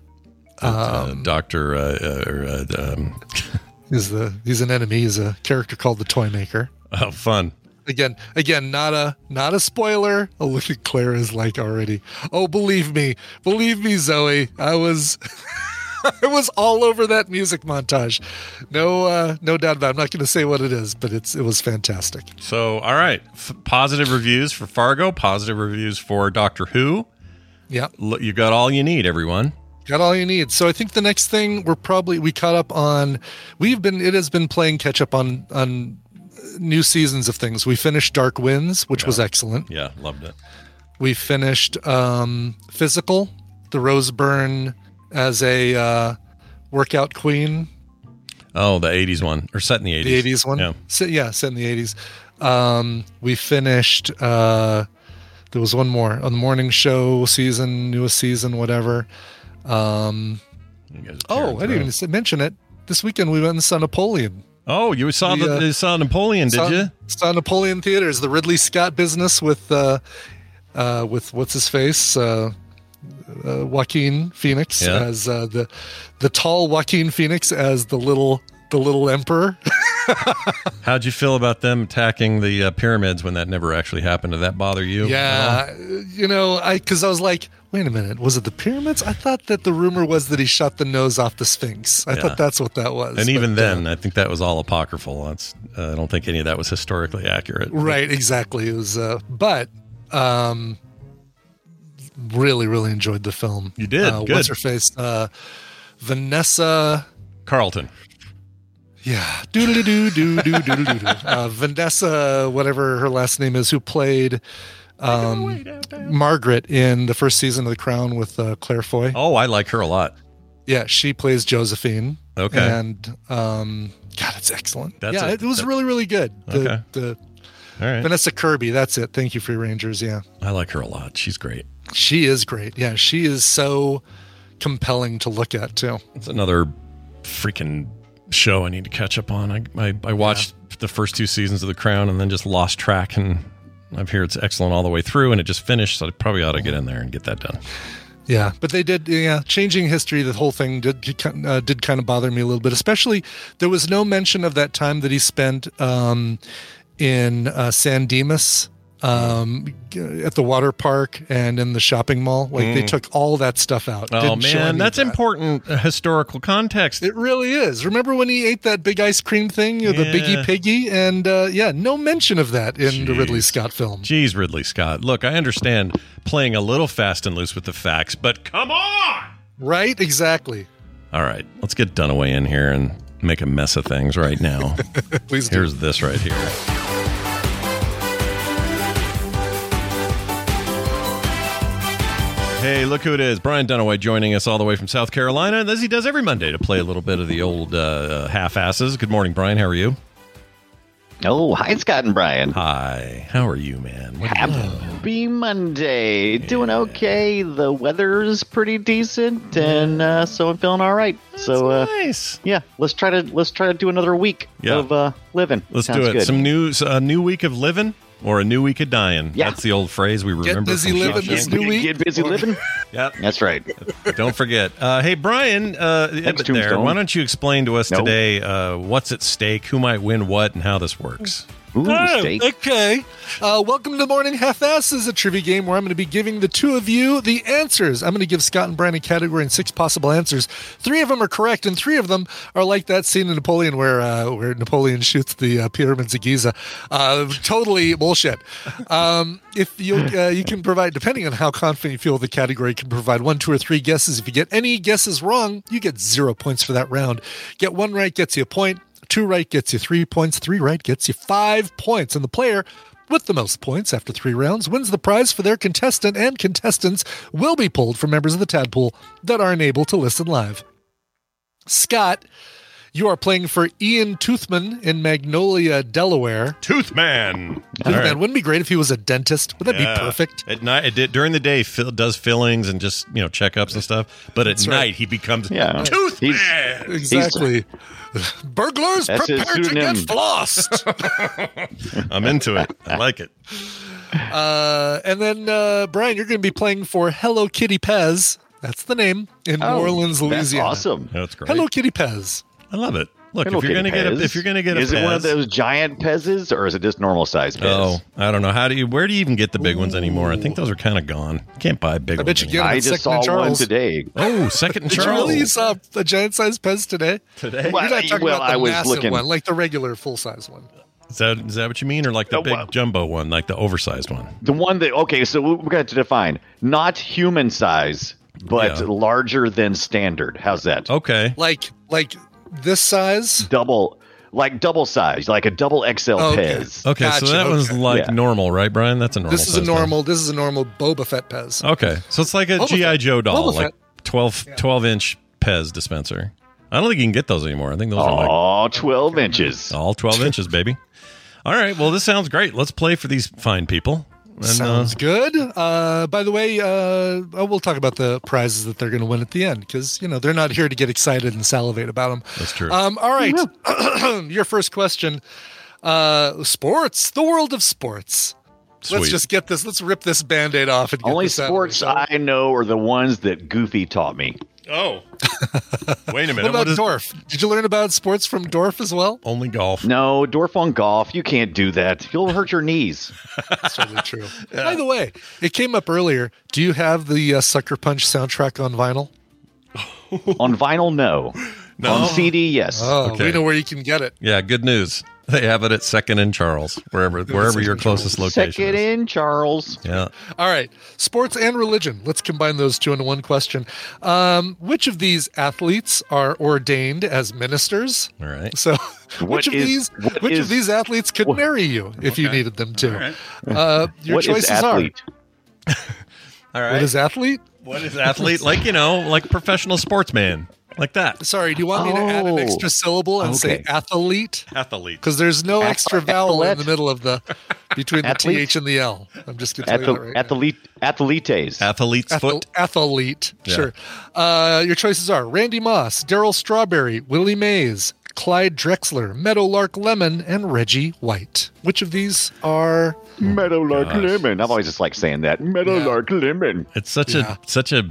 uh,
um,
Doctor uh, uh, uh, um,
he's the he's an enemy. He's a character called the Toy Maker.
oh, fun.
Again, again, not a not a spoiler. Oh, look at Claire is like already. Oh, believe me, believe me, Zoe. I was, I was all over that music montage. No, uh, no doubt about. It. I'm not going to say what it is, but it's it was fantastic.
So, all right, F- positive reviews for Fargo, positive reviews for Doctor Who.
Yeah,
L- You got all you need, everyone.
got all you need. So I think the next thing we're probably we caught up on. We've been it has been playing catch up on on new seasons of things. We finished Dark Winds, which was excellent.
Yeah, loved it.
We finished um, Physical, the Rose Byrne as a uh, workout queen,
Oh, the '80s one, or set in the '80s.
the 80s one.
Yeah.
Se- yeah, set in the 80s. Um, we finished, uh, there was one more on the morning show season, newest season, whatever. Um,
You guys are
oh, I didn't even mention it. This weekend we went and saw Napoleon.
Oh, you saw the,
The, uh,
saw Napoleon, did
saw,
you?
Saw Napoleon Theaters, the Ridley Scott business with, uh, uh, with what's his face, uh, uh, Joaquin Phoenix
Yeah.
as uh, the the tall Joaquin Phoenix as the little the little emperor.
How'd you feel about them attacking the uh, pyramids when that never actually happened? Did that bother you?
Yeah, you know, I because I was like, wait a minute, was it the pyramids? I thought that the rumor was that he shot the nose off the Sphinx. I
Yeah.
thought that's what that was.
And even
but, uh,
then, I think that was all apocryphal. Uh, I don't think any of that was historically accurate.
right? Exactly. It was, uh, but um, really, really enjoyed the film.
You did?
Uh. What's her face? Uh, Vanessa.
Carlton.
Yeah, do do do do do do do Uh, Vanessa, whatever her last name is, who played um, Margaret in the first season of The Crown with uh, Claire Foy.
Oh, I like her a lot.
Yeah, she plays Josephine.
Okay.
and um, God, it's excellent.
That's
yeah,
a-
it was
that-
really really good. The,
Okay.
the
All right.
Vanessa Kirby. That's it. Thank you for your Rangers. Yeah,
I like her a lot. She's great.
she is great. Yeah, she is so compelling to look at too.
It's another freaking show I need to catch up on. I I, I watched the first two seasons of The Crown and then just lost track. And I've heard it's excellent all the way through, and it just finished. So I probably ought to get in there and get that done.
Yeah, but they did. Yeah, changing history. The whole thing did uh, did kind of bother me a little bit. Especially there was no mention of that time that he spent um, in uh, San Dimas um, at the water park and in the shopping mall. Like they took all that stuff out.
Oh
Didn't
man, that's
that.
important uh, historical context.
It really is. Remember when he ate that big ice cream thing, know, the
Yeah.
Biggie Piggy, and uh, yeah, no mention of that in the Ridley Scott film.
Jeez, Ridley Scott. Look, I understand playing a little fast and loose with the facts, but come on!
Right? Exactly.
All right, let's get Dunaway in here and make a mess of things right now.
Please do.
Here's this right here. Hey, look who it is. Brian Dunaway joining us all the way from South Carolina, as he does every Monday to play a little bit of the old uh, half asses. Good morning, Brian. How are you?
Oh, hi, Scott and Brian.
Hi. How are you, man? What-
Happy Monday. Doing okay. The weather's pretty decent, and uh, so I'm feeling all right. so, uh,
nice.
yeah, let's try to let's try to do another week
Yeah.
of uh, living.
Let's
Sounds
do it.
Good.
Some news, a new week of living or a new week of dying.
Yeah.
That's the old phrase we remember.
Get busy
from
living this new week.
Get busy living.
Yep.
That's right.
Don't forget. Uh, hey, Brian, uh, there. Why don't you explain to us
No.
today uh, what's at stake, who might win what, and how this works?
Ooh,
Oh,
steak.
okay. Uh, welcome to Morning Half Asses, a trivia game where I'm going to be giving the two of you the answers. I'm going to give Scott and Brian a category and six possible answers. Three of them are correct, and three of them are like that scene in Napoleon where uh, where Napoleon shoots the uh, pyramids of Giza. Uh, totally bullshit. Um, if you uh, you can provide, depending on how confident you feel the category, can provide one, two, or three guesses. If you get any guesses wrong, you get zero points for that round. Get one right gets you a point. Two right gets you three points. Three right gets you five points. And the player with the most points after three rounds wins the prize for their contestant, and contestants will be pulled from members of the Tadpool that are unable to listen live. Scott, you are playing for Ian Toothman in Magnolia, Delaware.
Toothman.
Toothman, wouldn't it be great if he was a dentist? Would that be perfect?
At night, it did, during the day, Phil does fillings and just you know checkups and stuff. But at
That's
night,
right.
he becomes
Yeah.
Toothman.
Exactly. Burglars,
That's his
prepare to get flossed.
I'm into it. I like it.
Uh, and then, uh, Brian, you're going to be playing for Hello Kitty Pez. That's the name in New
Oh,
Orleans,
That's
Louisiana.
awesome.
That's great.
Hello Kitty Pez.
I love it. Look, if you're gonna get a, if you're gonna get a
is it one of those giant Pez's or is it just normal size Pez?
Oh, I don't know. How do you? Where do you even get the big ones anymore? I think those are kind of gone. You Can't buy big
I
ones.
bet you get
I just saw
and
one today.
Oh, second and
Did you really? Saw a uh, giant size Pez today?
today?
Well,
You're not talking
well,
about the
I was
massive
looking.
one, like the regular full size one.
Is that is that what you mean, or like the
Oh,
big
well-
jumbo one, like the oversized one?
The one that okay, so we- we got to define not human size, but
Yeah.
larger than standard. How's that?
Okay.
Like like this size.
Double, like double size, like a double XL
Oh, okay.
Pez.
Okay,
Gotcha,
so that was like
Yeah.
normal, right, Brian? That's a normal.
This is a
size one.
normal. This is a normal Boba Fett Pez.
Okay, so it's like a GI Joe doll,
Boba
like
Fett.
12, 12 inch Pez dispenser. I don't think you can get those anymore. I think those are like
Oh, 12 inches.
all twelve inches, baby. All right, well, this sounds great. Let's play for these fine people. And,
Sounds
uh,
good. Uh, by the way, uh, uh, we'll talk about the prizes that they're going to win at the end because you know they're not here to get excited and salivate about them.
That's true.
Um, all right, your first question: uh, sports, the world of sports. Let's just get this. Let's rip this band-aid off and get
Only
this out of
sports. I know are the ones that Goofy taught me.
Oh, wait a minute.
What about
is-
Dorf? Did you learn about sports from Dorf as well?
Only golf.
No, Dorf on golf. You can't do that. You'll hurt your knees.
That's totally true. By the way, it came up earlier. Do you have the uh, Sucker Punch soundtrack on vinyl?
on vinyl, no.
No.
On CD, yes.
Oh,
Okay.
we know where you can get it.
Yeah, good news. They have it at Second and Charles, wherever wherever your closest location
Second
is.
in, Charles.
Yeah.
All right, sports and religion. Let's combine those two into one question. Um, which of these athletes are ordained as ministers?
All right.
So,
What
which of
is-
these which
is-
of these athletes could marry you if you needed them to?
right.
Uh, your
What is
choices
athlete?
All
are.
right.
What is athlete?
What is athlete? Like you know, like professional sportsman, like that.
Sorry, do you want me to add an
Oh,
extra syllable and say athlete?
Athlete.
Because there's no extra vowel in
athlete.
the middle of the between the
Athlete?
th and the l. I'm just gonna tell you that
Athle-
right now.
athlete, athletes.
Athlete's
Athel-
foot.
athlete.
Yeah.
Sure. Uh, your choices are Randy Moss, Darryl Strawberry, Willie Mays, Clyde Drexler, Meadowlark Lemon, and Reggie White. Which of these are?
Meadowlark lemon. I've always just liked saying that. Meadowlark lemon.
It's such
Yeah.
a such a.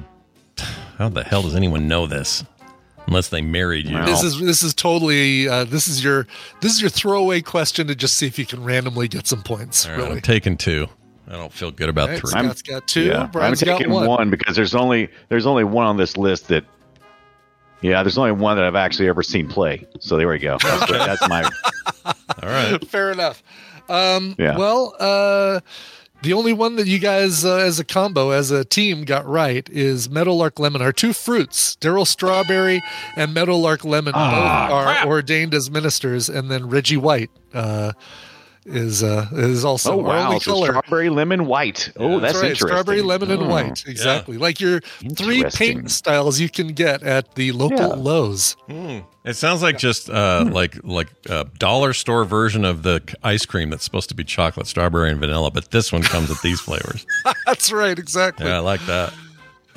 How the hell does anyone know this? Unless they married you.
This is this is totally uh, this is your this is your throwaway question to just see if you can randomly get some points.
All right,
really.
I'm taking two. I don't feel good about
All right,
three.
Scott's got two.
Yeah, I'm
Brian's got
taking
one.
one. because there's only there's only one on this list that. Yeah, there's only one that I've actually ever seen play. So there we go. That's, that's my.
All right.
Fair enough. Um,
Yeah.
Well, uh, the only one that you guys, uh, as a combo, as a team, got right is Meadowlark Lemon. Our two fruits, Darryl Strawberry and Meadowlark Lemon, both are ordained as ministers, and then Reggie White uh, is uh, is also
Oh wow!
only
So
color.
strawberry lemon white. Oh, that's,
right.
interesting.
Strawberry, lemon, and
Oh.
white. Exactly. Like your three paint styles you can get at the local
Yeah.
Lowe's.
It sounds like just uh, like like a dollar store version of the ice cream that's supposed to be chocolate, strawberry, and vanilla, but this one comes with these flavors.
That's right. Exactly.
Yeah, I like that.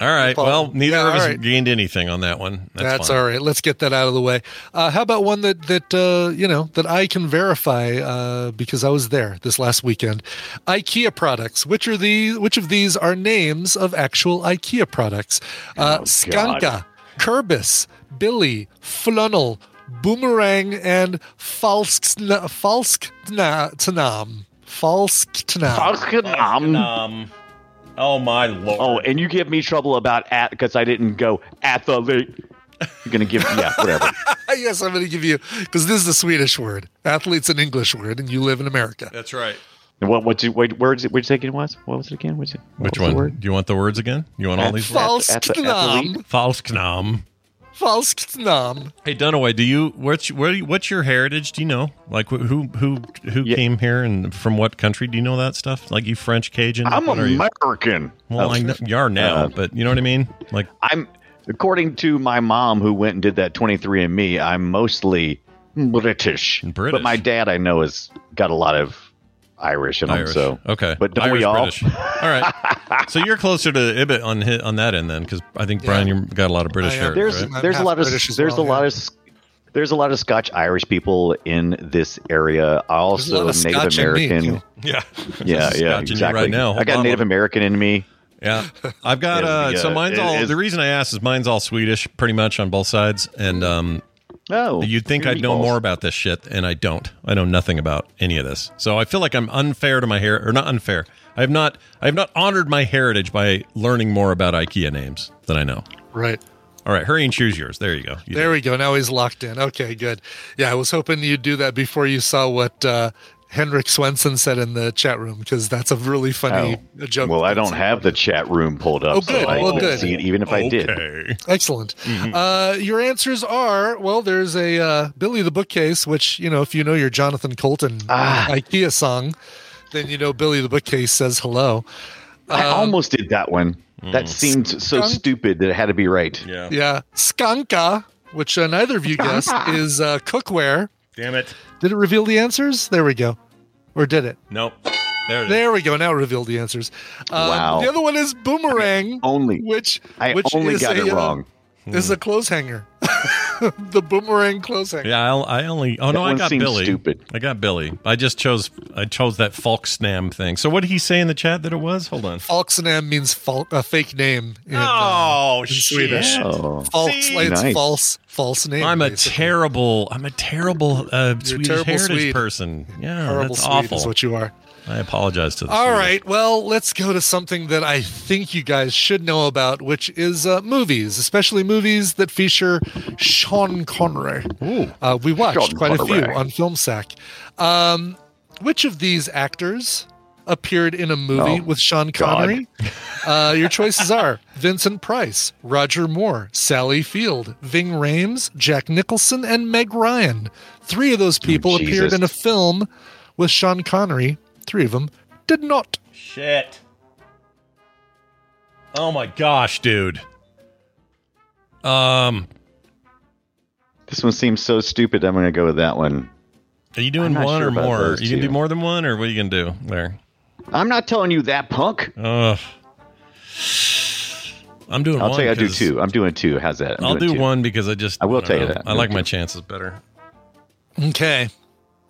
All right.
Paul.
Well, neither
Yeah,
of us
all right.
gained anything on that one. That's,
That's,
fine.
all right. Let's get that out of the way. Uh, how about one that that uh, you know that I can verify uh, because I was there this last weekend? IKEA products. Which are these? Which of these are names of actual IKEA products? Uh,
Oh,
Skanka, Kerbis, Billy, Flannel, Boomerang, and Falskna, Falsknam. Falsknam.
Falsknam.
Oh my oh, lord.
Oh, and you give me trouble about at because I didn't go athlete. You're gonna give yeah whatever.
yes, I'm going to give you because this is a Swedish word. Athlete's an English word, and you live in America.
That's right.
And what what you wait where is it? Which second it was? What was it again? Which, what
Which
was the
one?
word?
Do you want the words again? You want all these words?
Falsknam.
Falsknam.
Falsknam.
Hey Dunaway, do you what's where, what's your heritage? Do you know like who who who
Yeah.
came here and from what country? Do you know that stuff? Like you French Cajun?
I'm
What?
American.
Well, I know, you are now,
Uh,
but you know what I mean. Like
I'm according to my mom who went and did that 23andMe. I'm mostly British,
British.
but my dad I know has got a lot of Irish in him.
Irish.
So
okay,
but don't
Irish,
we all?
British. All right. so you're closer to Ibbott on hi- on that end then, because I think Brian, you got a lot of British
I am.
heritage.
there's
right?
There's a lot of
British as
there's
well,
a lot
yeah.
of there's a lot of Scotch Irish people in this area.
There's a
Also
lot of
Native
Scotch
American.
Yeah,
Yeah, yeah,
in you
exactly.
Right now,
I
Hold
got
on.
Native American in me.
Yeah, I've got
Yeah,
uh,
the,
so mine's
it-
all. the reason I asked is mine's all Swedish, pretty much on both sides, and um,
Oh,
you'd think I'd know
meatballs.
more about this shit, and I don't. I know nothing about any of this, so I feel like I'm unfair to my hair, or not unfair. I have not, I have not honored my heritage by learning more about IKEA names than I know.
Right.
All right, hurry and choose yours. There you go. You
There we go. Now he's locked in. Okay, good. Yeah, I was hoping you'd do that before you saw what uh, Henrik Swenson said in the chat room because that's a really funny
Oh.
joke.
Well, I don't have the chat room pulled up,
Oh, good.
so I
Well,
couldn't
good.
see it even if I did.
Excellent.
Mm-hmm.
Uh, your answers are well. There's a uh, Billy the Bookcase, which you know if you know your Jonathan Coulton
Ah.
IKEA song, then you know Billy the Bookcase says hello.
I
Um,
almost did that one. That seemed so
Skunk.
stupid that it had to be right.
Yeah.
Yeah, Skanka, which uh, neither of you guessed, is uh, cookware.
Damn it.
Did it reveal the answers? There we go. Or did it?
Nope. There it is.
There we go. Now reveal the answers. Um,
Wow.
The other one is boomerang,
Only
which
I
which
only
is
got
a,
it
uh,
wrong.
is a clothes hanger. the boomerang clothes hanger.
Yeah, I, I only. Oh
That
no, I got
seems
Billy.
stupid.
I got Billy. I just chose. I chose that Falksnam thing. So what did he say in the chat that it was? Hold on.
Falksnam means fal- a fake name. In, uh,
Oh
in
shit!
Swedish.
Oh,
false,
See?
it's
Nice.
false, false name.
I'm a
basically.
terrible. I'm a terrible uh, Swedish
terrible
heritage
Swede.
person. Yeah,
Horrible
that's
Swede
awful.
is what you are.
I apologize to the
All
Swedish.
right. Well, let's go to something that I think you guys should know about, which is uh, movies, especially movies that feature Sean Connery.
Ooh.
Uh, we watched
Sean
quite a few
Connery.
on FilmSack. Um, which of these actors appeared in a movie
Oh,
with Sean Connery? Uh, your choices are Vincent Price, Roger Moore, Sally Field, Ving Rhames, Jack Nicholson, and Meg Ryan. Three of those people appeared in a film with Sean Connery. Three of them did not.
Shit. Oh my gosh, dude. Um,
This one seems so stupid. I'm going to go with that one.
are you doing one
sure
or more?
those
You can do more than one, or what are you gonna do there?
I'm not telling you that, punk.
Ugh. I'm doing one.
I'll
one.
tell you, I do two. I'm doing two. How's that? I'm
I'll do
two.
one because I just
I will
don't
tell you that.
I
I'm
like
doing
my chances better.
Okay.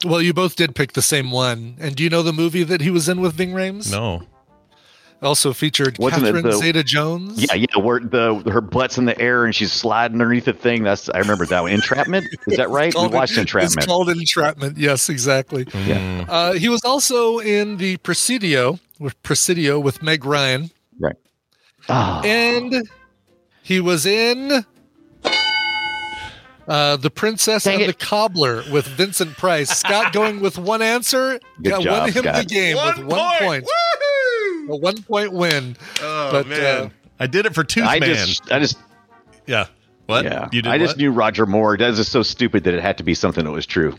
Well, you both did pick the same one. And do you know the movie that he was in with Ving Rhames?
No.
Also featured
Wasn't it
Catherine
the-
Zeta Jones.
Yeah, yeah. Where the her butt's in the air and she's sliding underneath the thing. That's I remember that one. Entrapment. Is that right? We
Called-
watched
It's
Entrapment.
called Entrapment. Yes, exactly.
Mm.
Uh, he was also in the Presidio with Presidio with Meg Ryan,
Right. Ah,
and he was in uh, the Princess
Dang
and
it.
the Cobbler with Vincent Price. Scott going with one answer.
Good
got
job,
won him the
Scott.
game with one point. A one point win.
Oh
But,
man,
uh,
I did it for Tooth
I
Man.
just, I just,
yeah. What?
yeah.
You did
I just
what?
knew Roger Moore. That is so stupid that it had to be something that was true.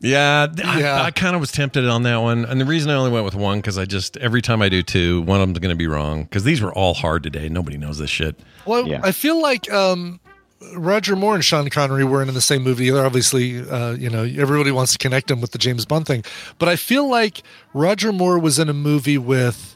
Yeah, th- I- I, kind of was tempted on that one, and the reason I only went with one because I just every time I do two, one of them's going to be wrong because these were all hard today. Nobody knows this shit.
Well,
Yeah.
I feel like um, Roger Moore and Sean Connery weren't in the same movie. They're obviously, uh, you know, everybody wants to connect them with the James Bond thing. But I feel like Roger Moore was in a movie with,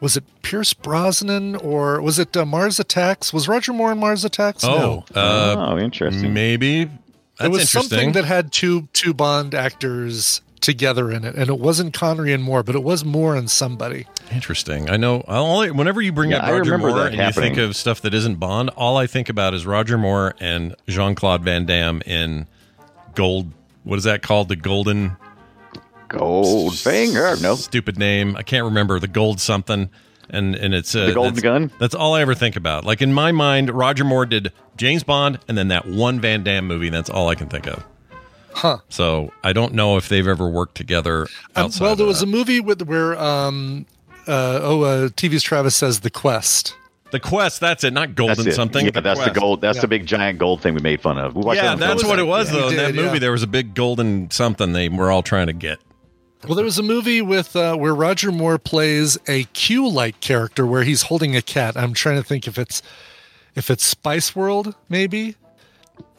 was it Pierce Brosnan or was it uh, Mars Attacks? Was Roger Moore in Mars Attacks?
Oh,
no.
uh,
oh, interesting.
maybe that's
it was
interesting.
something that had two two Bond actors together in it, and it wasn't Connery and Moore, but it was Moore and somebody.
Interesting. I know. I'll only, whenever you bring
Yeah,
up
I
Roger Moore
that
and you think of stuff that isn't Bond, all I think about is Roger Moore and Jean Claude Van Damme in Gold. What is that called? The Golden
Goldfinger. No.
stupid name. I can't remember the Gold something. And and it's uh,
The Golden Gun?
That's all I ever think about. Like in my mind, Roger Moore did James Bond and then that one Van Damme movie. That's all I can think of.
Huh.
So I don't know if they've ever worked together.
Um,
Outside
well, there
of
was
that.
a movie with where um, uh, oh, uh, TV's Travis says the Quest.
the Quest. That's it. Not Golden
That's it.
something.
Yeah, that's the gold. That's
Yeah.
the big giant gold thing we made fun of. We
Yeah, that's what it was
Yeah,
though.
he
In that movie,
yeah.
there was a big golden something they were all trying to get.
Well, there was a movie with uh, where Roger Moore plays a Q-like character where he's holding a cat. I'm trying to think if it's if it's Spice World, maybe.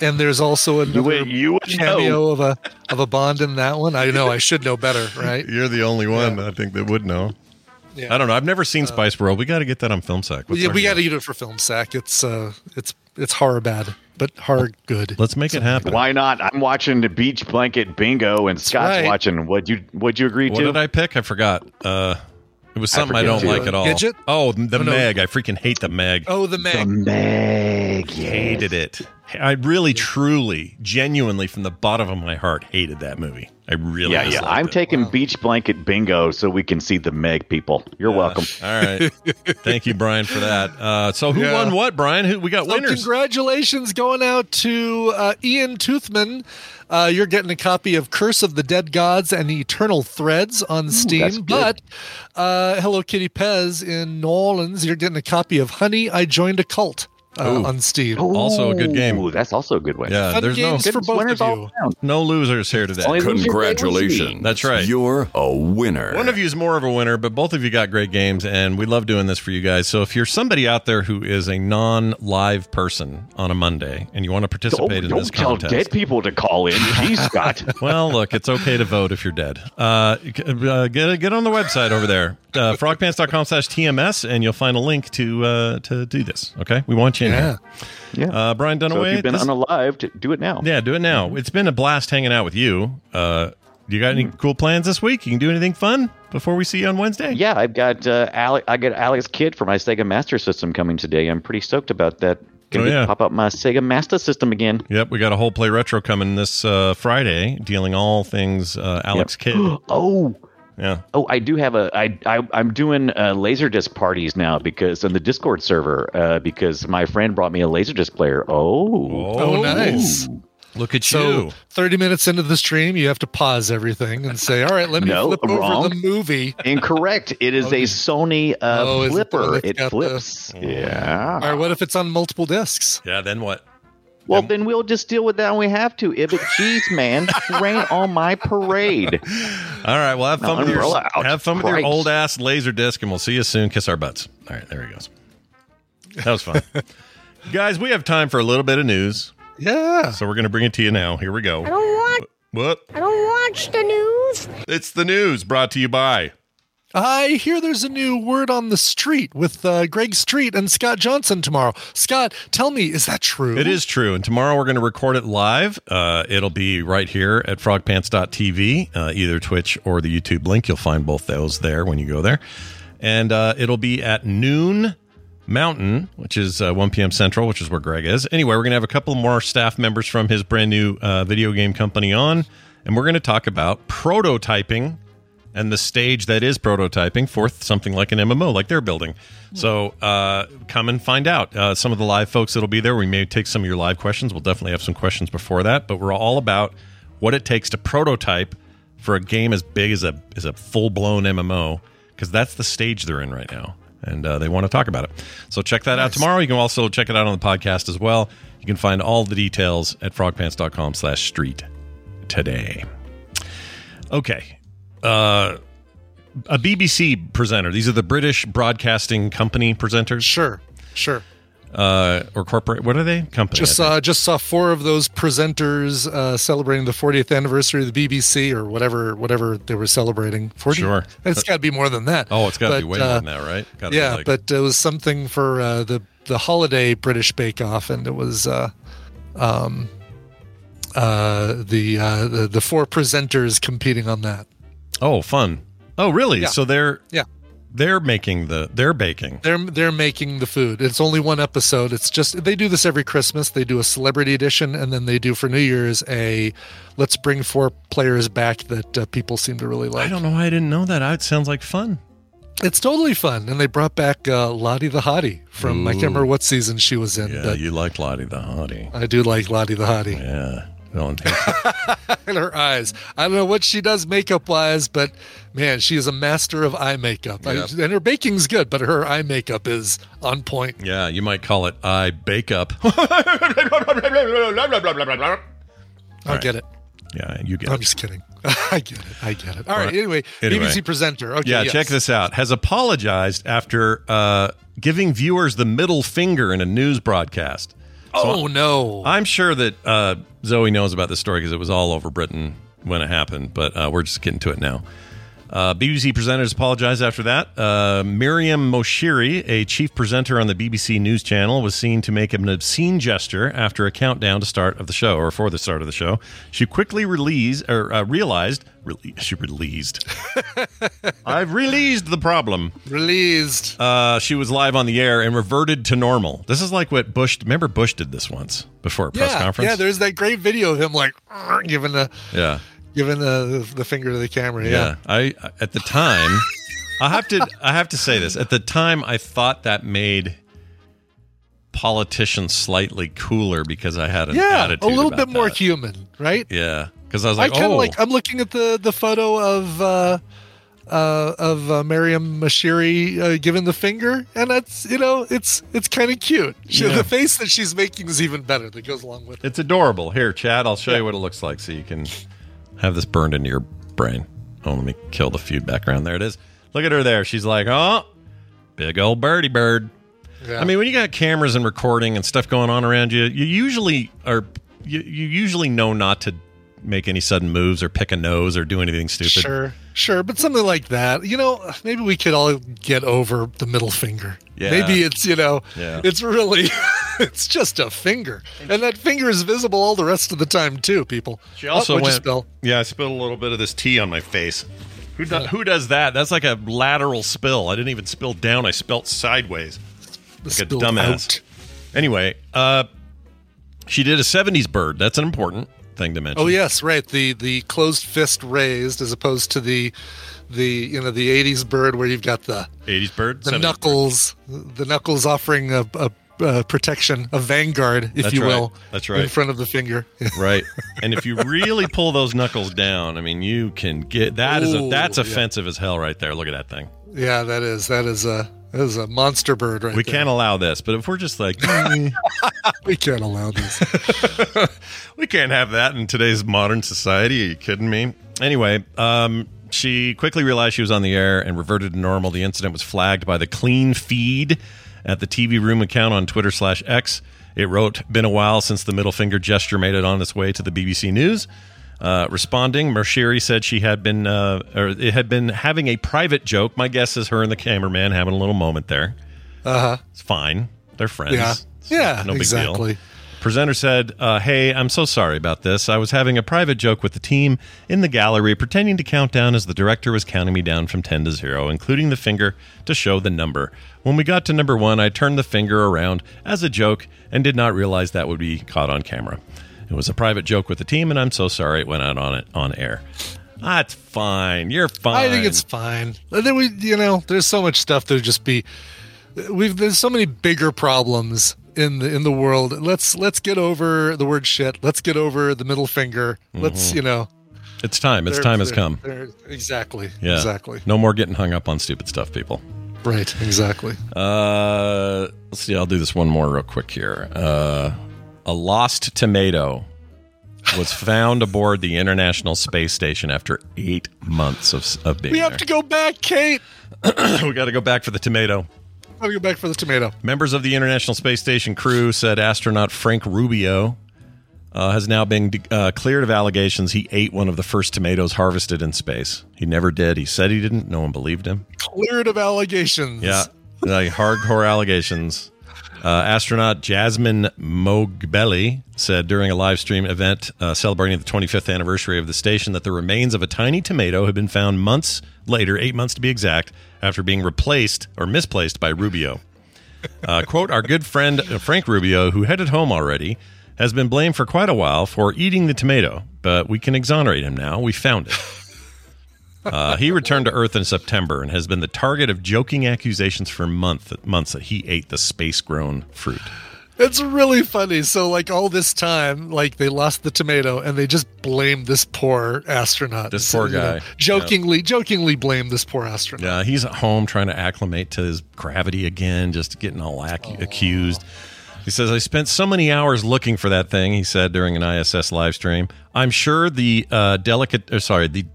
And there's also another
would- you would
cameo
know.
of a of a Bond in that one. I know I should know better, right?
You're the only one I think that would know.
Yeah.
I don't know. I've never seen Spice World. We got to get that on film sack. What's
yeah, we got to get it for film sack. It's uh, it's it's horror bad, but hard good.
Let's make it happen.
Why not? I'm watching the beach blanket bingo, and Scott's
right.
watching. What you What you agree
What
to?
What did I pick? I forgot. Uh, it was something I,
forget
don't
too.
like at all.
Gidget?
Oh, the
Oh, no.
Meg. I freaking hate the Meg.
Oh, the Meg.
The Meg.
hated it. I really, truly, genuinely, from the bottom of my heart, hated that movie. I really.
Yeah, yeah.
disliked
I'm
it.
taking beach blanket bingo so we can see the Meg people. You're welcome.
All right. Thank you, Brian, for that. Uh, so, who
Yeah.
won what, Brian? Who we got
So
winners?
congratulations going out to uh, Ian Toothman. Uh, you're getting a copy of Curse of the Dead Gods and Eternal Threads on
that's
Steam. But uh, Hello Kitty Pez in New Orleans, you're getting a copy of Honey, I Joined a Cult uh,
Ooh.
on Steam.
Also a good game.
Ooh, that's also a good one.
Yeah,
Fun
there's no
games for both
Winners
of
all
you.
around.
no losers here today.
Only
Congratulations.
That's right.
You're a winner.
One of you is more of a winner, but both of you got great games, and we love doing this for you guys. So if you're somebody out there who is a non-live person on a Monday and you want to
Don't,
participate in
don't
this
tell
contest,
dead people to call in. Jeez, Scott.
well, look, it's okay to vote if you're dead. Uh, uh, get get on the website over there, uh, frogpants.com slash TMS, and you'll find a link to uh, to do this. Okay, we want you in
Yeah.
here.
Yeah.
Uh, Brian
so
Dunaway,
if you've been
this-
unalived, do it now.
yeah, do it now. It's been a blast hanging out with you. Uh, you got any cool plans this week? You can do anything fun before we see you on Wednesday?
Yeah, I've got uh, Ale- I got Alex Kidd for my Sega Master System coming today. I'm pretty stoked about that. Gonna
Oh, yeah.
pop up my Sega Master System again.
Yep, we got a whole play retro coming this uh, Friday, dealing all things uh, Alex Kidd.
Oh,
Yeah.
Oh, I do have a. I, I I'm doing uh, laserdisc parties now because on the Discord server uh, because my friend brought me a laserdisc player. Oh,
Oh, nice.
Look at
So,
you.
30 minutes into the stream, you have to pause everything and say, all right, let me
No,
flip over
wrong.
the movie.
incorrect. It is a Sony uh,
Oh, is it
flipper. It
got the-
flips. Yeah.
All right, what if it's on multiple discs?
Yeah. Then what?
Well, then we'll just deal with that when we have to. If Ibbott, jeez, man, rain on my parade.
All right. Well, have fun
No,
with your
out.
have fun with your old ass laser disc, and we'll see you soon. Kiss our butts. All right. There he goes. That was fun, guys. We have time for a little bit of news,
Yeah.
so we're going to bring it to you now. Here we go.
I don't want.
What?
I don't watch the news.
It's the news brought to you by.
I hear there's a new word on the street with uh, Greg Street and Scott Johnson tomorrow. Scott, tell me, is that true?
It is true. And tomorrow we're going to record it live. Uh, it'll be right here at frogpants.tv, uh, either Twitch or the YouTube link. You'll find both those there when you go there. And uh, it'll be at noon Mountain, which is uh, 1 p.m. Central, which is where Greg is. Anyway, we're going to have a couple more staff members from his brand new uh, video game company on. And we're going to talk about prototyping and the stage that is prototyping for something like an MMO, like they're building. So uh, come and find out. Uh, some of the live folks that'll be there, we may take some of your live questions. We'll definitely have some questions before that, but we're all about what it takes to prototype for a game as big as a as a full blown MMO, because that's the stage they're in right now, and uh, they want to talk about it. So check that out tomorrow. You can also check it out on the podcast as well. You can find all the details at frogpants.com/street today. Okay. Uh, a BBC presenter. These are the British Broadcasting Company presenters.
Sure, sure.
Uh, or corporate. What are they? Company.
Just saw just saw four of those presenters uh, celebrating the 40th anniversary of the BBC or whatever whatever they were celebrating. 40?
Sure.
It's got to be more than that.
oh, it's got to be way
uh,
more than that, right? Gotta
yeah,
like-
but it was something for uh, the the holiday British Bake Off, and it was uh, um, uh, the, uh, the the four presenters competing on that.
Oh, fun. Oh, really?
Yeah.
So they're
Yeah.
they're making the they're baking.
They're they're making the food. It's only one episode. It's just they do this every Christmas. They do a celebrity edition, and then they do for New Year's a let's bring four players back that uh, people seem to really like.
I don't know why I didn't know that. It sounds like fun.
It's totally fun, and they brought back uh, Lottie the Hottie from I can't remember what season she was in,
Yeah, you like Lottie the Hottie.
I do like Lottie the Hottie.
Yeah. And
her eyes. I don't know what she does makeup wise, but man, she is a master of eye makeup. I- and her baking's good, but her eye makeup is on point.
yeah, you might call it eye bake up.
I
right.
get it.
yeah, you get it.
I'm just kidding. I get it. I get it. All
All
right.
right.
Anyway,
Anyway.
BBC presenter. Okay.
Yeah,
yes.
check this out. Has apologized after uh, giving viewers the middle finger in a news broadcast.
Oh no.
I'm sure that uh, Zoe knows about this story because it was all over Britain when it happened, but uh, we're just getting to it now. Uh, BBC presenters apologized after that. Uh, Maryam Moshiri, a chief presenter on the BBC News Channel, was seen to make an obscene gesture after a countdown to start of the show, or for the start of the show. She quickly released, or uh, realized, rele- she released. I've released the problem.
Released.
Uh, she was live on the air and reverted to normal. This is like what Bush. Remember, Bush did this once before a press
yeah.
conference.
Yeah. There's that great video of him like giving the
yeah.
Giving the the finger to the camera. Yeah.
Yeah, I at the time, I have to I have to say this. At the time, I thought that made politicians slightly cooler because I had an
Yeah.
attitude.
A little bit more
that.
human, right?
Yeah, because I was
I
like,
kind of
oh,
like. I'm looking at the the photo of uh, uh, of uh, Maryam Moshiri uh, giving the finger, and that's you know it's it's kind of cute. She,
Yeah.
The face that she's making is even better. That goes along with it.
it's adorable. Here, Chad, I'll show you what it looks like so you can have this burned into your brain. Oh, let me kill the feud background. There it is. Look at her there. She's like, oh, big old birdie bird.
Yeah.
I mean, when you got cameras and recording and stuff going on around you, you usually are you, you usually know not to make any sudden moves or pick a nose or do anything stupid.
Sure, sure, but something like that, you know, maybe we could all get over the middle finger.
Yeah.
Maybe it's you know,
Yeah.
it's really, it's just a finger, and that finger is visible all the rest of the time too. People.
She also
oh, what'd you
went. Yeah, I spilled a little bit of this tea on my face. Who do, who does that? That's like a lateral spill. I didn't even spill down. I spelt sideways. Like a dumbass.
out.
Anyway, uh, she did a '70s bird. That's an important. Thing to mention.
Oh yes, right. The the closed fist raised as opposed to the the you know the '80s bird where you've got the
80s bird,
the
70s
knuckles, the knuckles offering a, a, protection, a vanguard, if
That's
you
right.
will.
That's right.
In front of the finger.
Right. And if you really pull those knuckles down, I mean, you can get that is a,
Ooh,
that's
yeah.
offensive as hell right there. Look at that thing.
yeah, that is that is a that is a monster bird right
we
there.
can't allow this, but if we're just like "Mm,
we can't allow this.
we can't have that in today's modern society. Are you kidding me? Anyway, um, she quickly realized she was on the air and reverted to normal. The incident was flagged by the clean feed at the TV Room account on Twitter slash X. It wrote, "Been a while since the middle finger gesture made it on its way to the BBC News." Uh, responding, Moshiri said she had been, uh, or it had been having a private joke. My guess is her and the cameraman having a little moment there.
Uh huh.
It's fine. They're friends.
Yeah.
It's
Yeah.
no big
exactly.
deal. Presenter said, uh, Hey, I'm so sorry about this. I was having a private joke with the team in the gallery, pretending to count down as the director was counting me down from 10 to 0, including the finger to show the number. When we got to number one, I turned the finger around as a joke and did not realize that would be caught on camera. It was a private joke with the team, and I'm so sorry it went out on it on air. That's fine. You're fine.
I think it's fine. And then we, you know, there's so much stuff would just be. We've there's so many bigger problems in the in the world. Let's let's get over the word shit. Let's get over the middle finger. Let's
Mhm.
you know.
It's time. Its time has come.
Exactly.
Yeah.
Exactly.
No more getting hung up on stupid stuff, people.
Right. Exactly.
Uh, let's see. I'll do this one more real quick here. Uh, a lost tomato was found aboard the International Space Station after eight months of, of being
We have
there.
to go back, Kate.
we got to go back for the tomato.
I'll go back for the tomato.
Members of the International Space Station crew said astronaut Frank Rubio uh, has now been uh, cleared of allegations he ate one of the first tomatoes harvested in space. He never did. He said he didn't. No one believed him.
Cleared of allegations.
Yeah, like hardcore allegations. Uh, astronaut Jasmin Moghbeli said during a live stream event uh, celebrating the 25th anniversary of the station that the remains of a tiny tomato had been found months later, eight months to be exact, after being replaced or misplaced by Rubio. Uh, quote, our good friend uh, Frank Rubio, who headed home already, has been blamed for quite a while for eating the tomato, but we can exonerate him now. We found it. Uh, he returned to Earth in September and has been the target of joking accusations for month, months that he ate the space grown fruit.
It's really funny. So, like all this time, like they lost the tomato, and they just blamed this poor astronaut.
This poor
you know,
guy.
jokingly, jokingly blamed this poor astronaut.
Yeah, he's at home trying to acclimate to his gravity again, just getting all ac- accused. He says, I spent so many hours looking for that thing, he said during an ISS live stream. I'm sure the uh, delicate, or sorry, the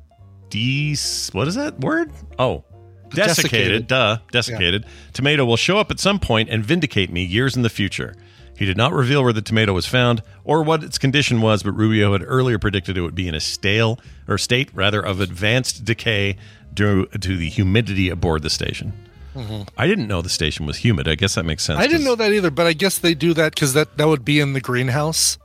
de, what is that word? Oh, desiccated,
Desiccated.
duh, desiccated tomato will show up at some point and vindicate me years in the future. He did not reveal where the tomato was found or what its condition was, but Rubio had earlier predicted it would be in a stale or state rather of advanced decay due to the humidity aboard the station.
Mhm.
I didn't know the station was humid. I guess that makes sense.
I didn't know that either, but I guess they do that because that that would be in the greenhouse.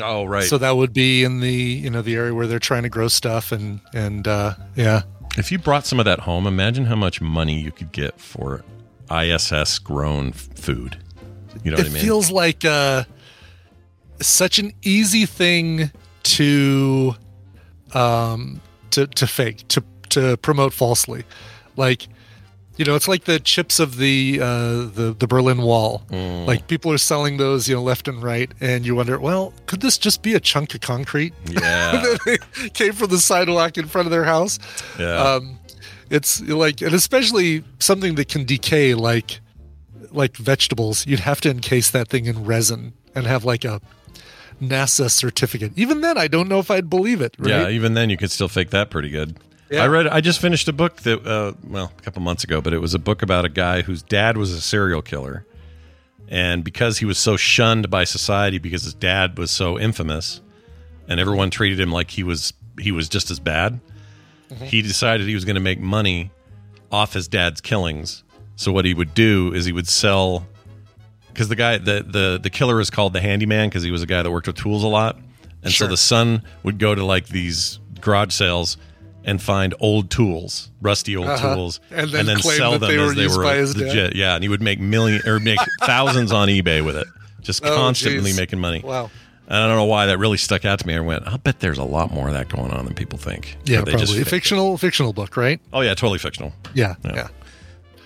Oh, right.
So that would be in the you know the area where they're trying to grow stuff and and uh, yeah.
If you brought some of that home, imagine how much money you could get for ISS grown food. You know
it
what I mean?
feels like uh, such an easy thing to um to to fake to to promote falsely like you know it's like the chips of the uh the the berlin wall
Mm.
like people are selling those you know left and right and you wonder well could this just be a chunk of concrete
Yeah.
came from the sidewalk in front of their house
Yeah.
um it's like and especially something that can decay like like vegetables you'd have to encase that thing in resin and have like a nasa certificate even then i don't know if i'd believe it right?
Yeah, even then you could still fake that pretty good.
Yeah.
I read. I just finished a book that, uh, well, a couple months ago, but it was a book about a guy whose dad was a serial killer, and because he was so shunned by society because his dad was so infamous, and everyone treated him like he was he was just as bad,
Mm-hmm.
he decided he was going to make money off his dad's killings. So what he would do is he would sell because the guy the the the killer is called the handyman because he was a guy that worked with tools a lot, and so the son would go to like these garage sales and find old tools, rusty old
Uh-huh.
tools,
And then claim
sell
that
them
they
as
were
they
used
were
by his
legit. Yeah, and he would make million or make thousands on eBay with it, just
Oh,
constantly
geez.
making money.
wow
And I don't know why that really stuck out to me. I went, I'll bet there's a lot more of that going on than people think.
Yeah,
just
probably a
faked it.
fictional fictional book, right?
Oh yeah, totally fictional.
Yeah,
Yeah.
yeah.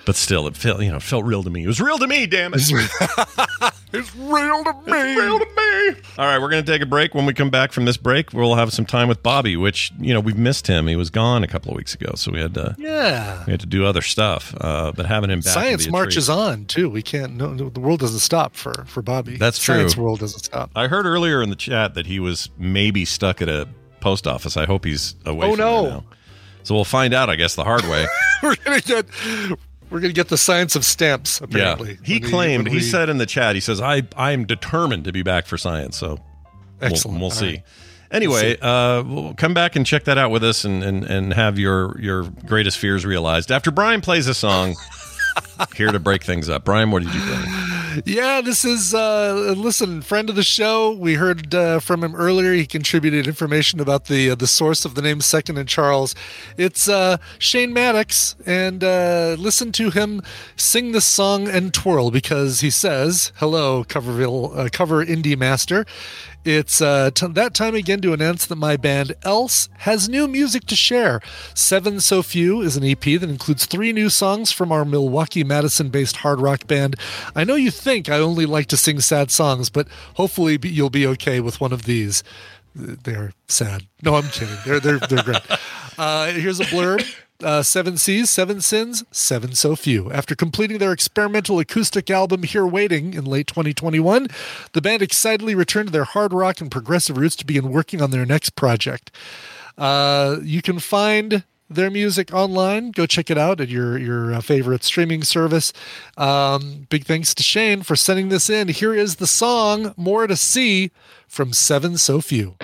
But still, it felt you know it felt real to me. It was real to me. Damn it!
It's real to me.
It's real to me. All right, we're going to take a break. When we come back from this break, we'll have some time with Bobby, which you know we've missed him. He was gone a couple of weeks ago, so we had to
Yeah.
we had to do other stuff. Uh, but having him back, would
Science
be a
marches
treat.
on too. We can't. No, no, the world doesn't stop for for Bobby.
That's true.
Science world doesn't stop.
I heard earlier in the chat that he was maybe stuck at a post office. I hope he's away.
Oh,
from there
no.
now. So we'll find out, I guess, the hard way.
we're gonna get we're gonna get the science of stamps. Apparently,
Yeah, he
when
claimed. he
we-
said in the chat, he says, "I I am determined to be back for science." So we'll-
Excellent.
We'll, see.
right.
Anyway, uh, we'll come back and check that out with us, and, and and have your your greatest fears realized after Brian plays a song. here to break things up, Brian. What did you bring?
Yeah, this is uh listen, friend of the show. We heard uh, from him earlier. He contributed information about the uh, the source of the name Second and Charles. It's uh Shane Maddox and uh listen to him sing this song and twirl because he says, "Hello, Coverville uh, cover indie master." It's uh, t- that time again to announce that my band Else has new music to share. Seven So Few is an EP that includes three new songs from our Milwaukee Madison based hard rock band. I know you think I only like to sing sad songs, but hopefully you'll be okay with one of these. They're sad. No, I'm kidding. They're they're they're great. Uh, here's a blurb. Uh, seven Seas, Seven Sins, Seven So Few. After completing their experimental acoustic album Here Waiting in late 2021, the band excitedly returned to their hard rock and progressive roots to begin working on their next project. Uh, you can find their music online. Go check it out at your your uh, favorite streaming service. Um, big thanks to Shane for sending this in. Here is the song "More to See" from Seven So Few.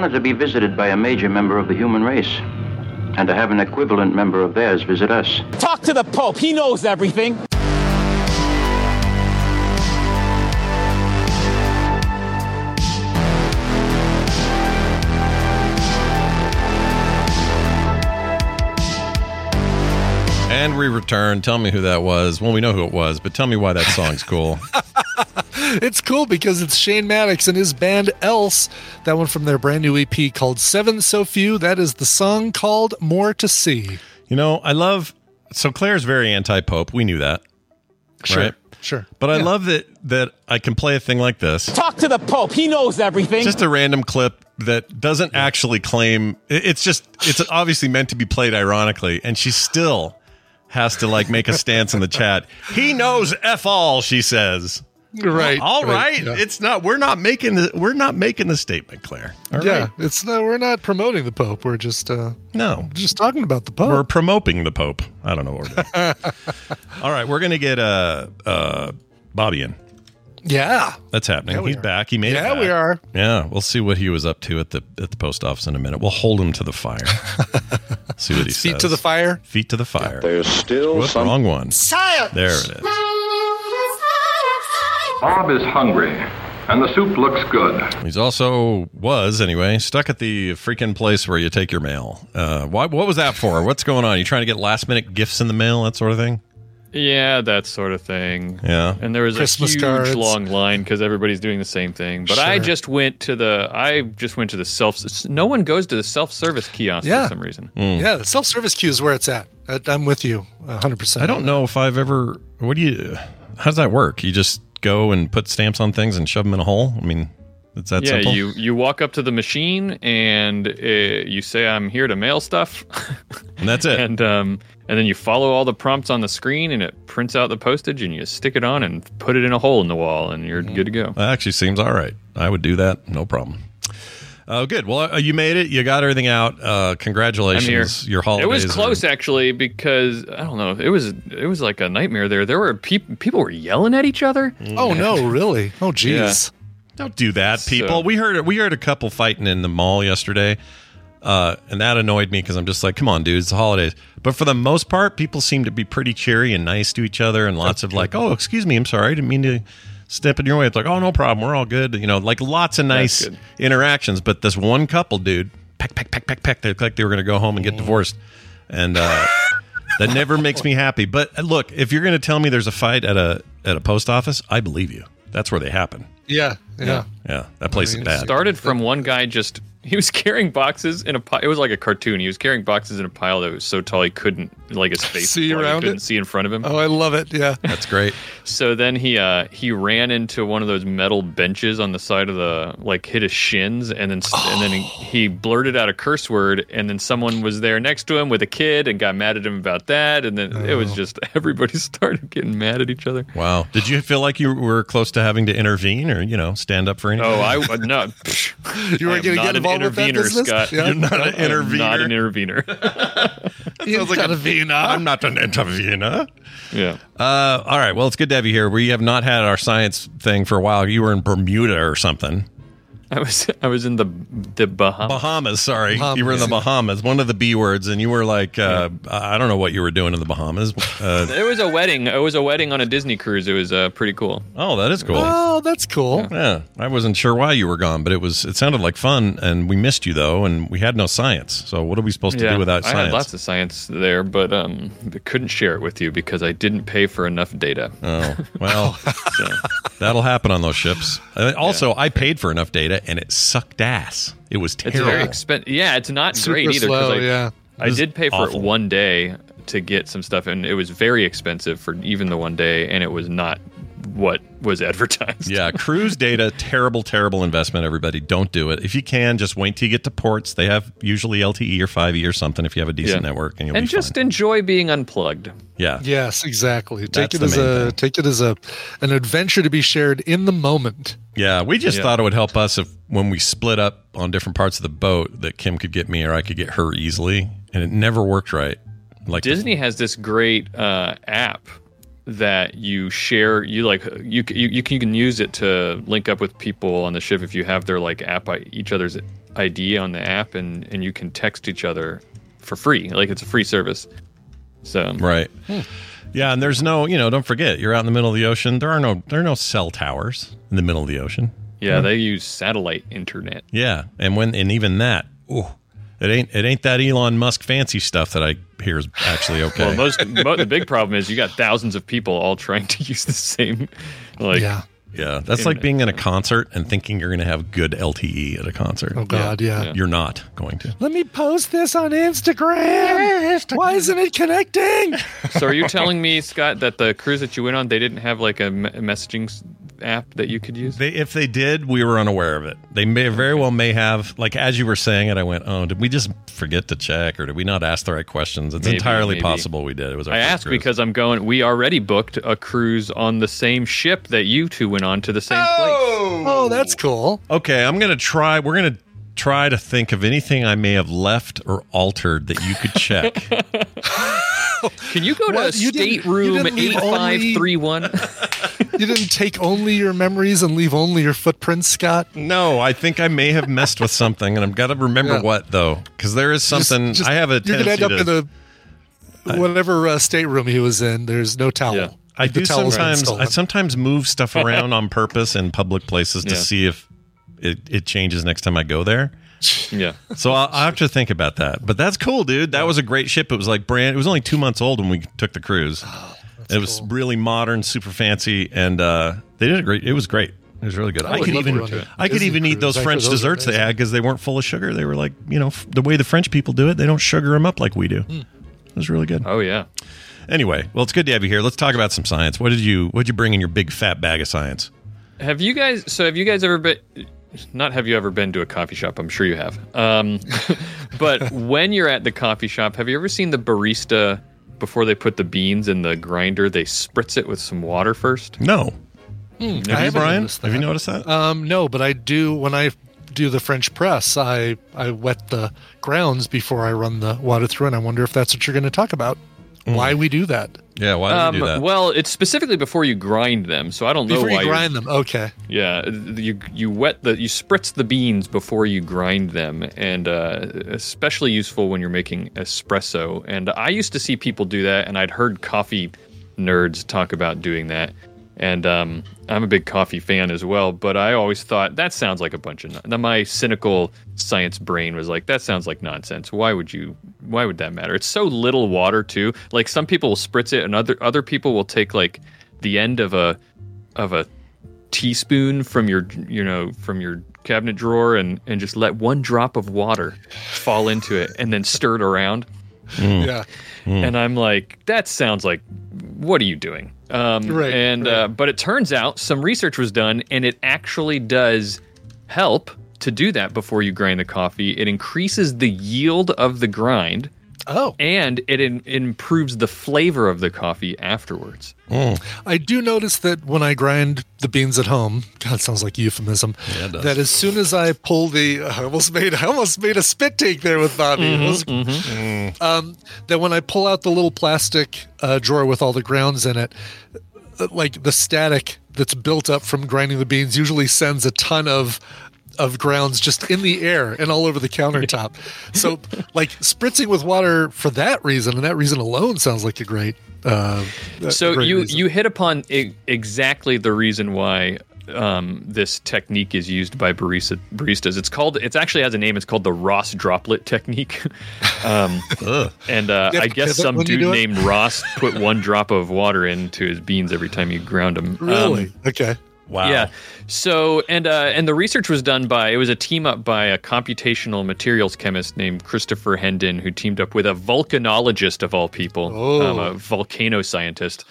Wanted to be visited by a major member of the human race and to have an equivalent member of theirs visit us.
Talk to the Pope. He knows everything.
And we return. Tell me who that was. Well, we know who it was, but tell me why that song's cool.
it's cool because it's Shane Maddox and his band Else. That one from their brand new EP called Seven So Few. That is the song called More to See.
You know, I love. So Claire's very anti-pope. We knew that,
Sure,
right?
sure.
But I
Yeah.
love that that I can play a thing like this.
Talk to the Pope. He knows everything.
Just a random clip that doesn't actually claim. It's just. It's obviously meant to be played ironically, and she still has to like make a stance in the chat. He knows f all. She says.
Right.
All right.
yeah.
It's not. We're not making the. We're not making the statement, Claire. All
yeah,
right.
it's no, we're not promoting the Pope. We're just uh,
No.
just talking about the Pope.
We're promoting the Pope. I don't know what we're doing. All right, we're gonna get uh uh Bobby in.
yeah,
That's happening.
Yeah,
He's
are.
back. He made it.
Yeah, we are.
Yeah, we'll see what he was up to at the at the post office in a minute. We'll hold him to the fire. see what he
feet
says.
to the fire.
Feet to the fire.
There's still
Whoops,
some.
wrong one.
Science!
There it is.
Bob is hungry, and the soup looks good.
He's also was anyway stuck at the freaking place where you take your mail. Uh, why, what was that for? What's going on? You trying to get last minute gifts in the mail, that sort of thing?
Yeah, that sort of thing.
Yeah.
And there was
Christmas
a huge
cards.
long line because everybody's doing the same thing. But I just went to the I just went to the self. No one goes to the self service kiosk
Yeah.
for some reason.
Yeah, the self service queue is where it's at. I, I'm with you 100. percent
I don't know if I've ever. What do you? How does that work? You just go and put stamps on things and shove them in a hole. I mean, it's that
yeah,
simple.
you you walk up to the machine and uh, you say I'm here to mail stuff,
and that's it.
and um and then you follow all the prompts on the screen and it prints out the postage and you stick it on and put it in a hole in the wall and you're good to go.
That actually seems all right. I would do that, no problem. Oh, good. Well, uh, you made it. You got everything out. Uh,
I'm
congratulations.
here.
Your holidays.
It was
are-
close actually because I don't know. It was it was like a nightmare there. There were peop people were yelling at each other.
Oh no, really? Oh jeez.
Don't do that, people.
So-
we heard we heard a couple fighting in the mall yesterday, uh, and that annoyed me because I'm just like, come on, dude, it's the holidays. But for the most part, people seem to be pretty cheery and nice to each other, and lots of like, oh, excuse me, I'm sorry, I didn't mean to step in your way. It's like, oh, no problem, we're all good. You know, like lots of nice interactions. But this one couple, dude, peck, peck, peck, peck, peck. They looked like they were going to go home and get divorced, and. uh That never makes me happy. But uh, look, if you're going to tell me there's a fight at a at a post office, I believe you. That's where they happen.
Yeah, yeah.
Yeah, that place is bad.
Started from one guy just he was carrying boxes in a pile. It was like a cartoon. He was carrying boxes in a pile that was so tall he couldn't like his face
See
was bloody,
around
couldn't
it?
see in front of him.
Oh, I love it. Yeah.
That's great.
So then he uh he ran into one of those metal benches on the side of the like hit his shins and then and then he, he blurted out a curse word and then someone was there next to him with a kid and got mad at him about that and then it was just everybody started getting mad at each other.
Wow. Did you feel like you were close to having to intervene or, you know, stand up for anything?
Oh, I would not.
You were gonna get involved
intervener. Scott.
Yeah.
You're not an intervener.
Not an intervener.
Sounds like i'm not an intervener.
yeah.
Uh, all right. Well, it's good to have you here. We have not had our science thing for a while. You were in Bermuda or something.
I was I was in the the Bahamas.
Bahamas, sorry.
Bahamas.
You were in the Bahamas, one of the B words, and you were like, uh, I don't know what you were doing in the Bahamas. Uh,
It was a wedding. It was a wedding on a Disney cruise. It was uh, pretty cool.
oh, that is cool.
Oh, that's cool.
Yeah, I wasn't sure why you were gone, but it was. It sounded like fun, and we missed you though, and we had no science. So what are we supposed to do without science?
I had lots of science there, but um, couldn't share it with you because I didn't pay for enough data.
Oh well, that'll happen on those ships. Uh, also, I paid for enough data, and it sucked ass. It was
It's
terrible.
very expensive. Yeah, it's not
Super
great either. 'cause
slow,
I,
yeah.
I did pay for
awful.
it one day to get some stuff, and it was very expensive for even the one day, and it was not what was advertised.
Yeah, cruise data, terrible, terrible investment. Everybody, don't do it. If you can, just wait till you get to ports. They have usually LTE or 5E or something if you have a decent
Yeah.
network, and you'll
and
be
just
fine.
enjoy being unplugged.
Yeah,
Yes, exactly. Take it as a
thing.
take it as a an adventure to be shared in the moment.
yeah. We just
Yeah.
thought it would help us if when we split up on different parts of the boat, that Kim could get me or I could get her easily, and it never worked right. Like the-
Disney has this great uh, app that you share. You like you, you you can, you can use it to link up with people on the ship if you have their like app each other's ID on the app, and and you can text each other for free. Like it's a free service. So
Right. Hmm. Yeah, and there's no, you know, don't forget, you're out in the middle of the ocean. There are no there are no cell towers in the middle of the ocean.
yeah, they use satellite internet.
Yeah, and when and even that, ooh, it ain't it ain't that Elon Musk fancy stuff that I hear is actually okay.
Well, most mo- the big problem is you got thousands of people all trying to use the same. Like
yeah.
yeah, that's like being in a concert and thinking you're going to have good LTE at a concert.
Oh God, yeah.
You're not going to.
Let me post this on Instagram. Why isn't it connecting?
So are you telling me, Scott, that the cruise that you went on, they didn't have like a messaging s- app that you could use?
They, if they did, we were unaware of it. They may very well may have, like as you were saying it, I went, "Oh, did we just forget to check, or did we not ask the right questions?" It's
Maybe,
entirely
maybe.
possible we did. It was. Our
I
first
asked
cruise.
because I'm going. We already booked a cruise on the same ship that you two went on to the same place.
Oh, that's cool.
Okay, I'm gonna try. We're gonna try to think of anything I may have left or altered that you could check.
Can you go to
What? You didn't- you
stateroom
didn't leave
eight five
only-
three one?
You didn't take only your memories and leave only your footprints, Scott.
no, I think I may have messed with something, and I've got to remember
Yeah.
what though, because there is something.
Just- just-
I have a
You're gonna end up
to.
in a whatever uh, stateroom he was in. There's no towel.
Yeah.
I
The
do sometimes. I sometimes move stuff around on purpose in public places to
Yeah.
see if it, it changes next time I go there.
yeah.
So I'll, I'll have to think about that. But that's cool, dude. That was a great ship. It was like brand. It was only two months old when we took the cruise. it was really modern, super fancy, and uh, they did a great. It was great. It was really good. I,
would
could even
go to
I could
Disney
even eat those
I'm
French
those are
desserts they had because they weren't full of sugar. They were like you know f- the way the French people do it. They don't sugar them up like we do.
Hmm.
It was really good.
Oh yeah.
Anyway, well, it's good to have you here. Let's talk about some science. What did you What did you bring in your big fat bag of science?
Have you guys? So have you guys ever been? Not have you ever been to a coffee shop? I'm sure you have. Um, but when you're at the coffee shop, have you ever seen the barista before they put the beans in the grinder? They spritz it with some water first.
No.
I
Have you, Brian? Have you noticed that?
Um, no, but I do when I do the French press. I I wet the grounds before I run the water through, and I wonder if that's what you're going to talk about.
Mm.
Why we do that?
yeah. Why did
Um,
you do that?
well, it's specifically before you grind them, so I don't know why
you
you're-
grind them, okay.
Yeah, you you wet the you spritz the beans before you grind them, and uh, especially useful when you're making espresso. And I used to see people do that, and I'd heard coffee nerds talk about doing that. And um, I'm a big coffee fan as well, but I always thought that sounds like a bunch of. non- My cynical science brain was like, that sounds like nonsense. Why would you? Why would that matter? It's so little water too. Like some people will spritz it, and other other people will take like the end of a of a teaspoon from your you know from your cabinet drawer and and just let one drop of water fall into it and then stir it around
Yeah.
and i'm like that sounds like what are you doing? Um,
Right,
and Uh, but it turns out some research was done and it actually does help to do that before you grind the coffee. It increases the yield of the grind
Oh,
and it in, improves the flavor of the coffee afterwards
I do notice that when I grind the beans at home, God, sounds like a euphemism.
Yeah, it does.
That as soon as I pull the, I almost made, I almost made a spit take there with Bobby. It was- Um, that when I pull out the little plastic uh, drawer with all the grounds in it, uh, like the static that's built up from grinding the beans usually sends a ton of of grounds just in the air and all over the countertop. so, like spritzing with water for that reason and that reason alone sounds like a great. Uh, a
so
great
you
reason.
you hit upon I- exactly the reason why um, this technique is used by barista, baristas. It's called. It actually has a name. It's called the Ross droplet technique. Um, and uh, I guess some dude named Ross put one drop of water into his beans every time you ground them.
really okay.
Wow.
Yeah. So and uh, and the research was done by it was a team up by a computational materials chemist named Christopher Hendon who teamed up with a volcanologist of all people,
Oh.
um, a volcano scientist,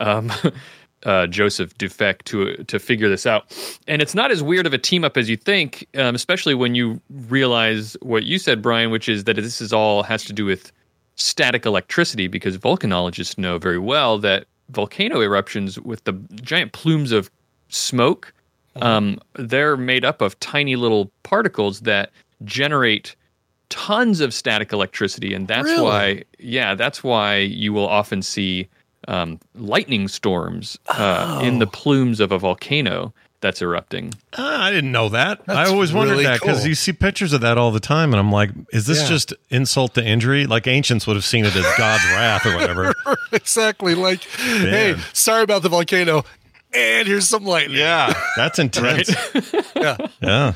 um, uh, Joseph Dufek to to figure this out. And it's not as weird of a team up as you think, um, especially when you realize what you said, Brian, which is that this is all has to do with static electricity because volcanologists know very well that volcano eruptions with the giant plumes of smoke um, they're made up of tiny little particles that generate tons of static electricity and that's
Really?
why yeah that's why you will often see um, lightning storms uh, in the plumes of a volcano that's erupting.
Ah, I didn't know that.
That's
I always wondered
really
that because
cool.
you see pictures of that all the time, and I'm like, is this
Yeah.
just insult to injury? Like ancients would have seen it as God's wrath or whatever.
exactly. Like, hey, sorry about the volcano. And here's some lightning.
Yeah, that's intense.
yeah.
Yeah.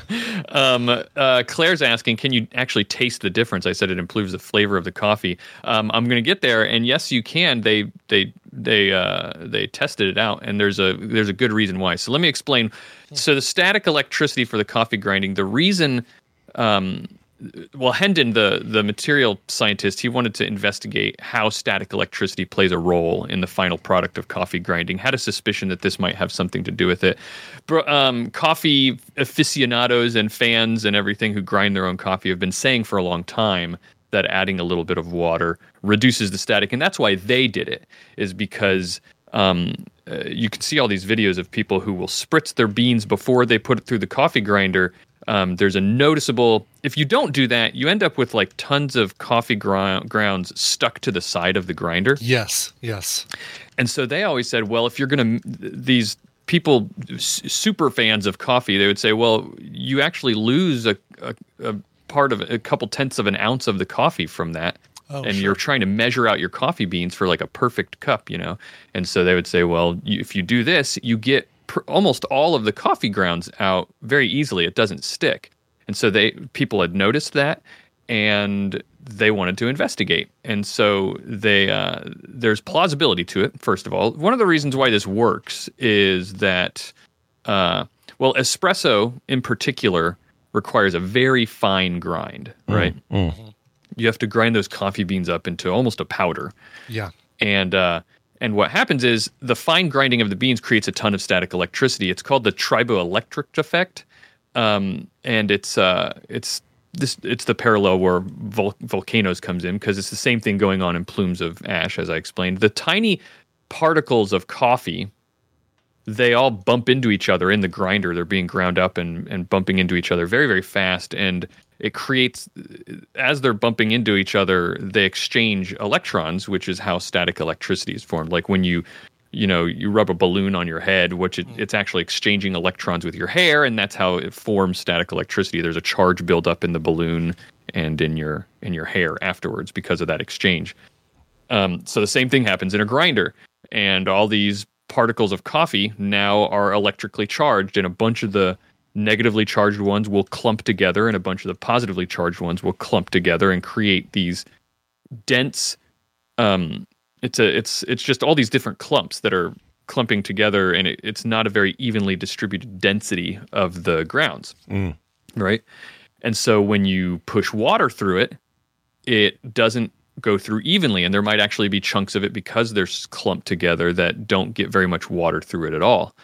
Um, uh, Claire's asking, can you actually taste the difference? I said it improves the flavor of the coffee. Um, I'm going to get there, and yes, you can. They they they uh, they tested it out, and there's a there's a good reason why. So let me explain. So the static electricity for the coffee grinding, the reason. Um, well, Hendon, the the material scientist, he wanted to investigate how static electricity plays a role in the final product of coffee grinding. Had a suspicion that this might have something to do with it. Um, coffee aficionados and fans and everything who grind their own coffee have been saying for a long time that adding a little bit of water reduces the static, and that's why they did it. Is because um, uh, you can see all these videos of people who will spritz their beans before they put it through the coffee grinder. Um, there's a noticeable. If you don't do that, you end up with like tons of coffee ground, grounds stuck to the side of the grinder.
Yes. Yes.
And so they always said, well, if you're going to, these people, super fans of coffee, they would say, well, you actually lose a, a, a part of a couple tenths of an ounce of the coffee from that.
Oh,
and you're trying to measure out your coffee beans for like a perfect cup, you know? And so they would say, well, you, if you do this, you get pr- almost all of the coffee grounds out very easily. It doesn't stick. And so they people had noticed that and they wanted to investigate. And so they uh, there's plausibility to it. First of all, one of the reasons why this works is that uh, well, espresso in particular requires a very fine grind, right? You have to grind those coffee beans up into almost a powder
Yeah.
and uh, and what happens is the fine grinding of the beans creates a ton of static electricity. It's called the triboelectric effect, um, and it's uh, it's this it's the parallel where vol- volcanoes comes in because it's the same thing going on in plumes of ash, as I explained. The tiny particles of coffee they all bump into each other in the grinder. They're being ground up and, and bumping into each other very, very fast. And it creates, as they're bumping into each other, they exchange electrons, which is how static electricity is formed. Like when you, you know, you rub a balloon on your head, which it, it's actually exchanging electrons with your hair, and that's how it forms static electricity. There's a charge buildup in the balloon and in your in your hair afterwards because of that exchange. Um, so the same thing happens in a grinder, and all these particles of coffee now are electrically charged, and a bunch of the negatively charged ones will clump together, and a bunch of the positively charged ones will clump together and create these dense. Um, it's a it's it's just all these different clumps that are clumping together, and it, it's not a very evenly distributed density of the grounds, right? And so when you push water through it, it doesn't go through evenly and there might actually be chunks of it because they're clumped together that don't get very much water through it at all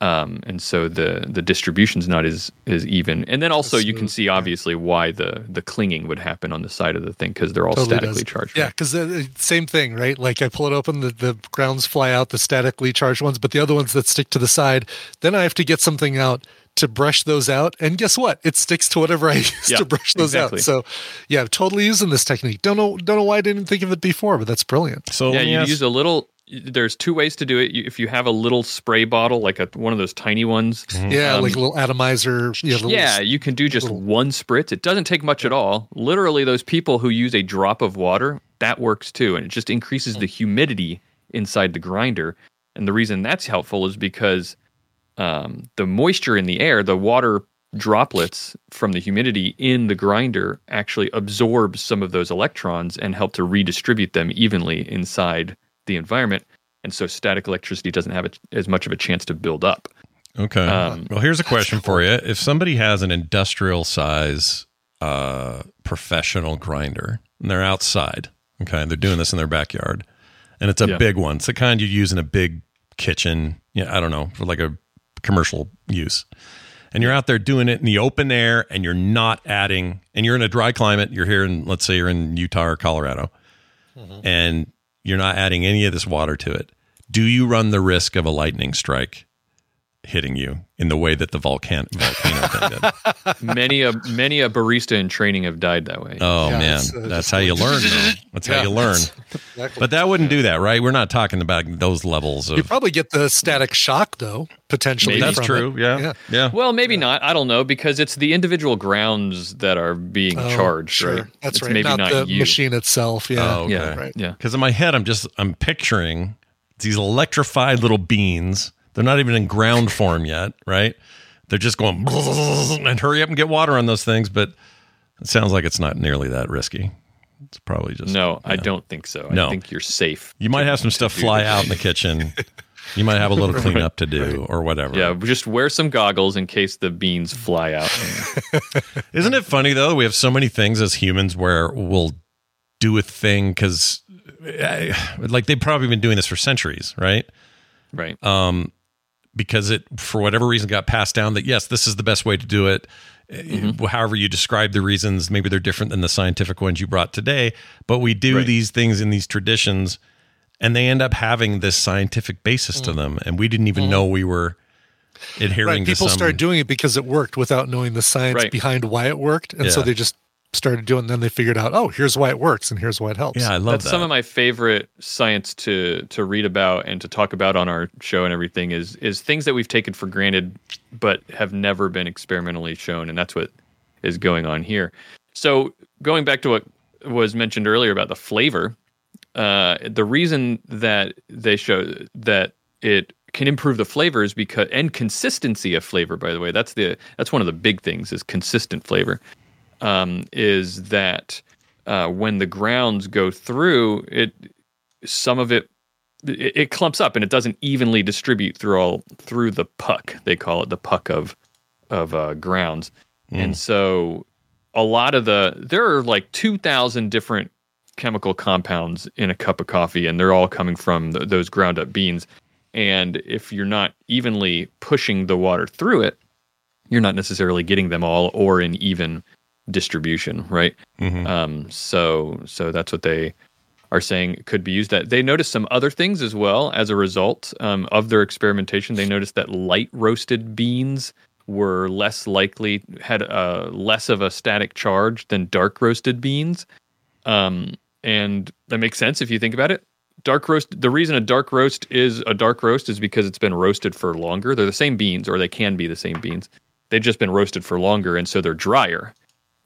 um, and so the the distribution's not as as even and then also you can see obviously why the the clinging would happen on the side of the thing because they're all
Totally
statically
does.
charged
Yeah, because the same thing, right? Like I pull it open, the, the grounds fly out, the statically charged ones, but the other ones that stick to the side, then I have to get something out to brush those out. And guess what? It sticks to whatever I use
Yeah,
to brush those
exactly.
out. So yeah, I'm totally using this technique. Don't know don't know why I didn't think of it before, but that's brilliant.
So
yeah you
ask-
use a little there's two ways to do it if you have a little spray bottle like a, one of those tiny ones
Yeah,
um,
like a little atomizer. Yeah, little-
yeah, you can do just one spritz. It doesn't take much at all. Literally, those people who use a drop of water, that works too. And it just increases the humidity inside the grinder. And the reason that's helpful is because um, the moisture in the air, the water droplets from the humidity in the grinder actually absorb some of those electrons and help to redistribute them evenly inside the environment. And so static electricity doesn't have a, as much of a chance to build up.
Okay.
Um,
well, here's a question for you. If somebody has an industrial size uh, professional grinder and they're outside, okay, they're doing this in their backyard, and it's a
Yeah.
big one. It's the kind you use in a big kitchen. Yeah, I don't know, for like a commercial use. And you're out there doing it in the open air and you're not adding, and you're in a dry climate. You're here in, let's say you're in Utah or Colorado, mm-hmm. and you're not adding any of this water to it. Do you run the risk of a lightning strike hitting you in the way that the volcan- volcano thing did.
many a many a barista in training have died that way.
Oh
Yeah,
man,
it's, uh,
that's how you learn. Though. That's how you learn.
Exactly.
But that wouldn't do that, right? We're not talking about those levels
you probably get the static shock though, potentially.
Maybe.
That's true. Yeah.
Yeah.
yeah.
Well, maybe not. I don't know because it's the individual grounds that are being
Oh,
charged.
Sure,
right?
that's
It's
right.
Maybe
not,
not,
the
you.
machine itself. Yeah.
Oh, okay.
Yeah,
Right.
yeah.
Because in my head, I'm just I'm picturing these electrified little beans. They're not even in ground form yet, right? They're just going and hurry up and get water on those things. But it sounds like it's not nearly that risky. It's probably just
No, I don't think so.
No.
I think you're safe.
You might have some stuff fly
this.
out in the kitchen. You might have a little cleanup to do or whatever.
Yeah, just wear some goggles in case the beans fly out.
Isn't it funny though? We have so many things as humans where we'll do a thing because, like, they've probably been doing this for centuries, right?
right.
Um, because it, for whatever reason, got passed down that yes, this is the best way to do it.
Mm-hmm.
However, you describe the reasons, maybe they're different than the scientific ones you brought today. But we do
Right.
these things in these traditions, and they end up having this scientific basis to them, and we didn't even know we were adhering
Mm-hmm. Right. People
some.
started doing it because it worked without knowing the science
Right.
behind why it worked, and so they just started doing. And then they figured out, oh, here's why it works, and here's why it helps.
yeah, I love
That's
that.
some of my favorite science to to read about and to talk about on our show and everything is is things that we've taken for granted but have never been experimentally shown and that's what is going on here. So going back to what was mentioned earlier about the flavor, uh, the reason that they show that it can improve the flavors because and consistency of flavor by the way that's the that's one of the big things is consistent flavor um, is that uh, when the grounds go through it some of it, it it clumps up and it doesn't evenly distribute through all through the puck. They call it the puck of of uh, grounds. And so a lot of the there are like 2000 different chemical compounds in a cup of coffee and they're all coming from th- those ground up beans. And if you're not evenly pushing the water through it you're not necessarily getting them all or in even distribution right? Um, so so that's what they are saying could be used. That they noticed some other things as well as a result um, of their experimentation. They noticed that light roasted beans were less likely had uh, less of a static charge than dark roasted beans. Um, and that makes sense if you think about it. Dark roast the reason a dark roast is a dark roast is because it's been roasted for longer. They're the same beans or they can be the same beans. They've just been roasted for longer and so they're drier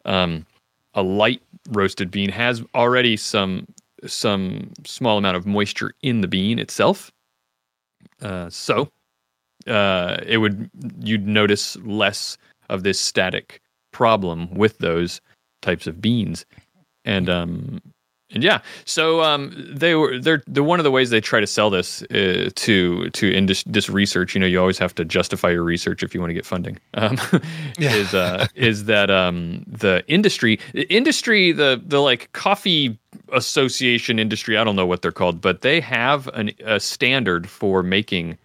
um, a light roasted bean has already some some small amount of moisture in the bean itself. Uh, so uh, it would you'd notice less of this static problem with those types of beans. And um and yeah so um they were they're the one of the ways they try to sell this uh, to to indus- this research you know you always have to justify your research if you want to get funding um
Yeah.
is uh is that um the industry the industry the the like coffee association industry i don't know what they're called but they have an, a standard for making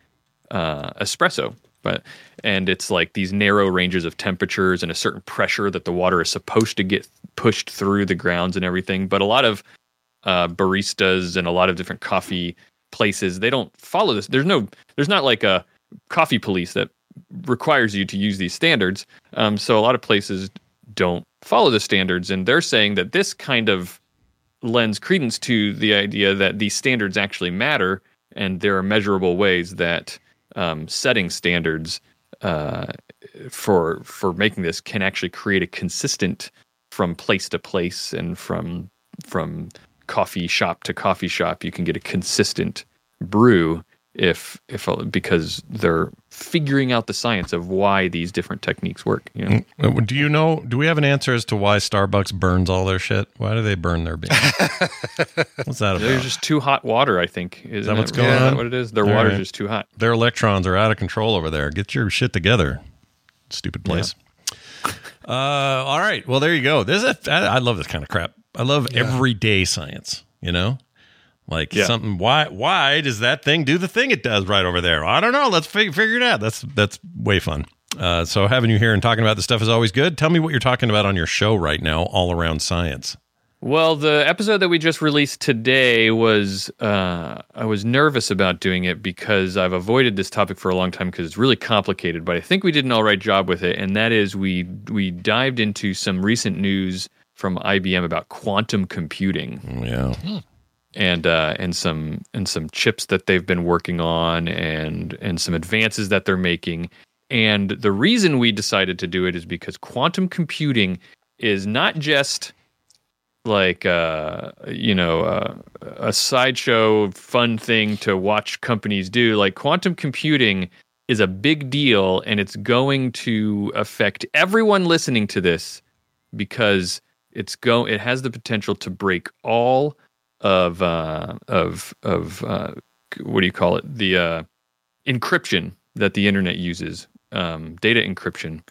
uh, espresso, but and it's like these narrow ranges of temperatures and a certain pressure that the water is supposed to get pushed through the grounds and everything. But a lot of uh, baristas and a lot of different coffee places they don't follow this. There's no, there's not like a coffee police that requires you to use these standards. Um, so a lot of places don't follow the standards, and they're saying that this kind of lends credence to the idea that these standards actually matter and there are measurable ways that um, setting standards uh, for for making this can actually create a consistent from place to place and from from coffee shop to coffee shop you can get a consistent brew if if because they're figuring out the science of why these different techniques work you know
Uh, Do you know? Do we have an answer as to why Starbucks burns all their shit? Why do they burn their beans? What's that about?
There's just too hot water, I think. Isn't
Is that what's
it?
going
Is that
on?
what it is? Their
All
water's
right.
just too hot.
Their electrons are out of control over there. Get your shit together, stupid place. Uh, all right. Well, there you go. This is a, I, I love this kind of crap. I love everyday science. You know, like
Yeah.
something. Why? Why does that thing do the thing it does right over there? I don't know. Let's fig- figure it out. That's that's way fun. Uh, so having you here and talking about this stuff is always good. Tell me what you're talking about on your show right now, all around science.
Well, the episode that we just released today was uh, I was nervous about doing it because I've avoided this topic for a long time because it's really complicated. But I think we did an all right job with it, and that is we we dived into some recent news from IBM about quantum computing.
Yeah.
And uh, and some and some chips that they've been working on and and some advances that they're making. And the reason we decided to do it is because quantum computing is not just like uh, you know uh, a sideshow fun thing to watch companies do. Like quantum computing is a big deal and it's going to affect everyone listening to this because it's go it has the potential to break all of uh, of of uh, what do you call it? The uh, encryption that the internet uses um, data encryption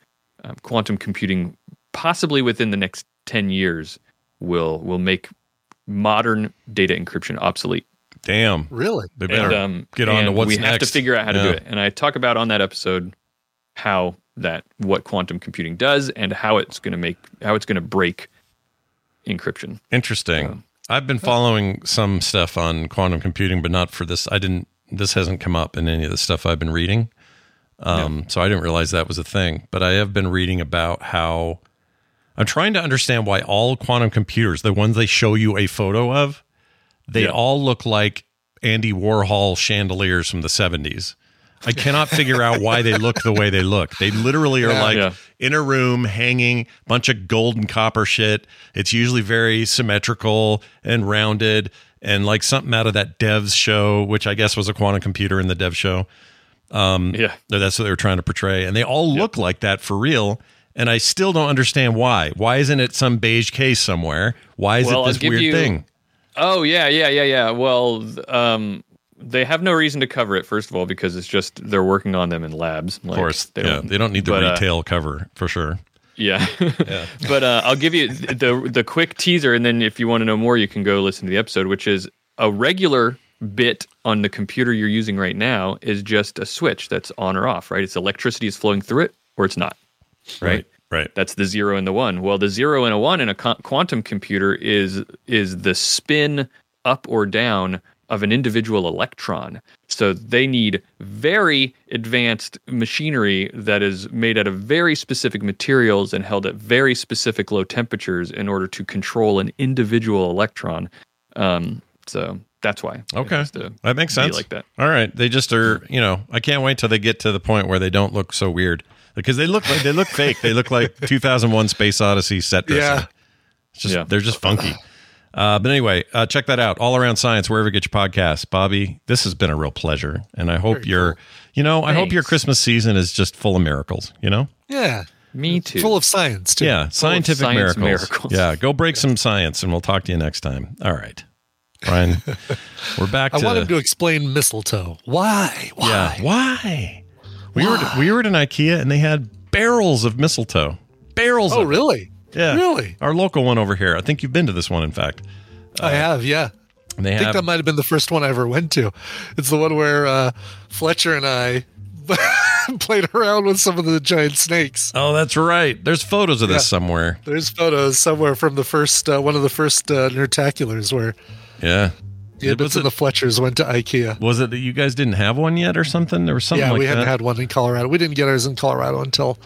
um, quantum computing possibly within the next 10 years will will make modern data encryption obsolete.
Damn.
Really?
They better
And, um,
get on to what's
we
next.
We have to figure out how to
Yeah.
do it. And I talk about on that episode how that what quantum computing does and how it's going to make how it's going to break encryption.
Interesting. I've been following some stuff on quantum computing, but not for this. I didn't. This hasn't come up in any of the stuff I've been reading. Um, So I didn't realize that was a thing. But I have been reading about how I'm trying to understand why all quantum computers, the ones they show you a photo of, they
Yeah.
all look like Andy Warhol chandeliers from the 70s. I cannot figure out why they look the way they look. They literally are
Yeah.
like
Yeah.
in a room hanging bunch of gold and copper shit. It's usually very symmetrical and rounded and like something out of that Devs show, which I guess was a quantum computer in the Dev show. Um,
Yeah.
that's what they were trying to portray, and they all look like that for real. And I still don't understand why. Why isn't it some beige case somewhere? Why is
Well,
it this weird
you-
thing?
Oh yeah, yeah, yeah, yeah. Well, um, they have no reason to cover it. First of all, because it's just they're working on them in labs.
Of course, they yeah, they don't need the
but, uh,
retail cover for sure.
Yeah. but uh, I'll give you the the quick teaser, and then if you want to know more, you can go listen to the episode, which is a regular bit on the computer you're using right now is just a switch that's on or off, right? It's electricity is flowing through it, or it's not, right?
Right.
That's the zero and the one. Well, the zero and a one in a quantum computer is is the spin up or down of an individual electron. So they need very advanced machinery that is made out of very specific materials and held at very specific low temperatures in order to control an individual electron. Um, so that's why.
Okay, that makes sense.
Like that.
All right, they just are. You know, I can't wait till they get to the point where they don't look so weird because they look like they look fake. They look like 2001: Space Odyssey set dressing.
Yeah.
It's just
Yeah.
they're just funky. Uh, but anyway, uh, check that out. All around science, wherever you get your podcasts. Bobby, this has been a real pleasure, and I hope your, you know, I hope your Christmas season is just full of miracles. You know,
Yeah.
Me too.
Full of science, too.
yeah, scientific
science
miracles.
miracles.
Yeah, go break some science, and we'll talk to you next time. All right, Brian, we're back.
I
to,
want him to explain mistletoe. Why? Why?
Yeah, why? We were we were at an IKEA and they had barrels of mistletoe. Barrels.
Oh,
of it.
really?
Yeah.
Really?
Our local one over here. I think you've been to this one, in fact.
I have, yeah.
They
I think that might have been the first one I ever went to. It's the one where uh, Fletcher and I played around with some of the giant snakes.
Oh, that's right. There's photos of this
Yeah.
somewhere.
There's photos somewhere from the first uh, one of the first uh, Nerdtaculars where
Yeah.
the Ibbotts and the Fletchers went to IKEA.
Was it that you guys didn't have one yet or something? There was something
yeah,
like
we
that.
hadn't had one in Colorado. We didn't get ours in Colorado until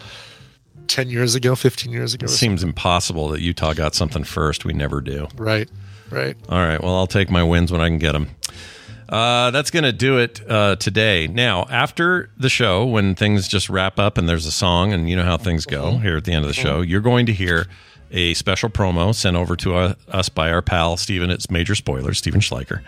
ten years ago, fifteen years ago.
it seems impossible that Utah got something first. We never do.
Right, right.
All right. Well, I'll take my wins when I can get them. Uh, that's going to do it uh, today. Now, after the show, when things just wrap up and there's a song, and you know how things go here at the end of the show, you're going to hear a special promo sent over to uh, us by our pal, Stephen. It's Major Spoilers, Stephen Schleicher.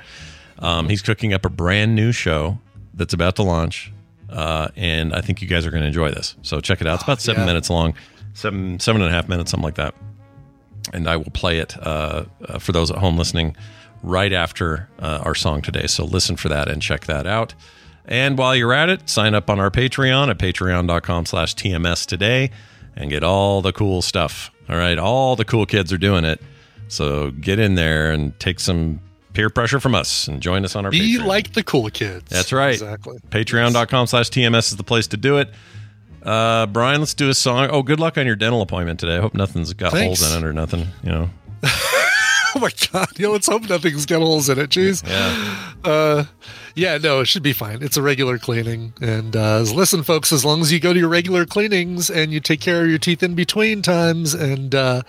Um, he's cooking up a brand new show that's about to launch, uh, and I think you guys are going to enjoy this. So check it out. It's about seven
yeah.
minutes long, seven seven and a half minutes, something like that and I will play it uh, uh, for those at home listening right after uh, our song today. So listen for that and check that out. And while you're at it, sign up on our Patreon at patreon.com slash TMS today and get all the cool stuff. All right. All the cool kids are doing it. So get in there and take some peer pressure from us and join us on our
Be
Patreon.
like the cool kids.
That's right.
Exactly.
Patreon.com slash TMS is the place to do it. Uh, Brian, let's do a song. Oh, good luck on your dental appointment today. I hope nothing's got
Thanks.
holes in it or nothing, you know.
my god! You know, let's hope nothing's got holes in it. Jeez.
Yeah.
Uh, yeah, no, it should be fine. It's a regular cleaning, and uh, listen, folks, as long as you go to your regular cleanings and you take care of your teeth in between times and. Uh,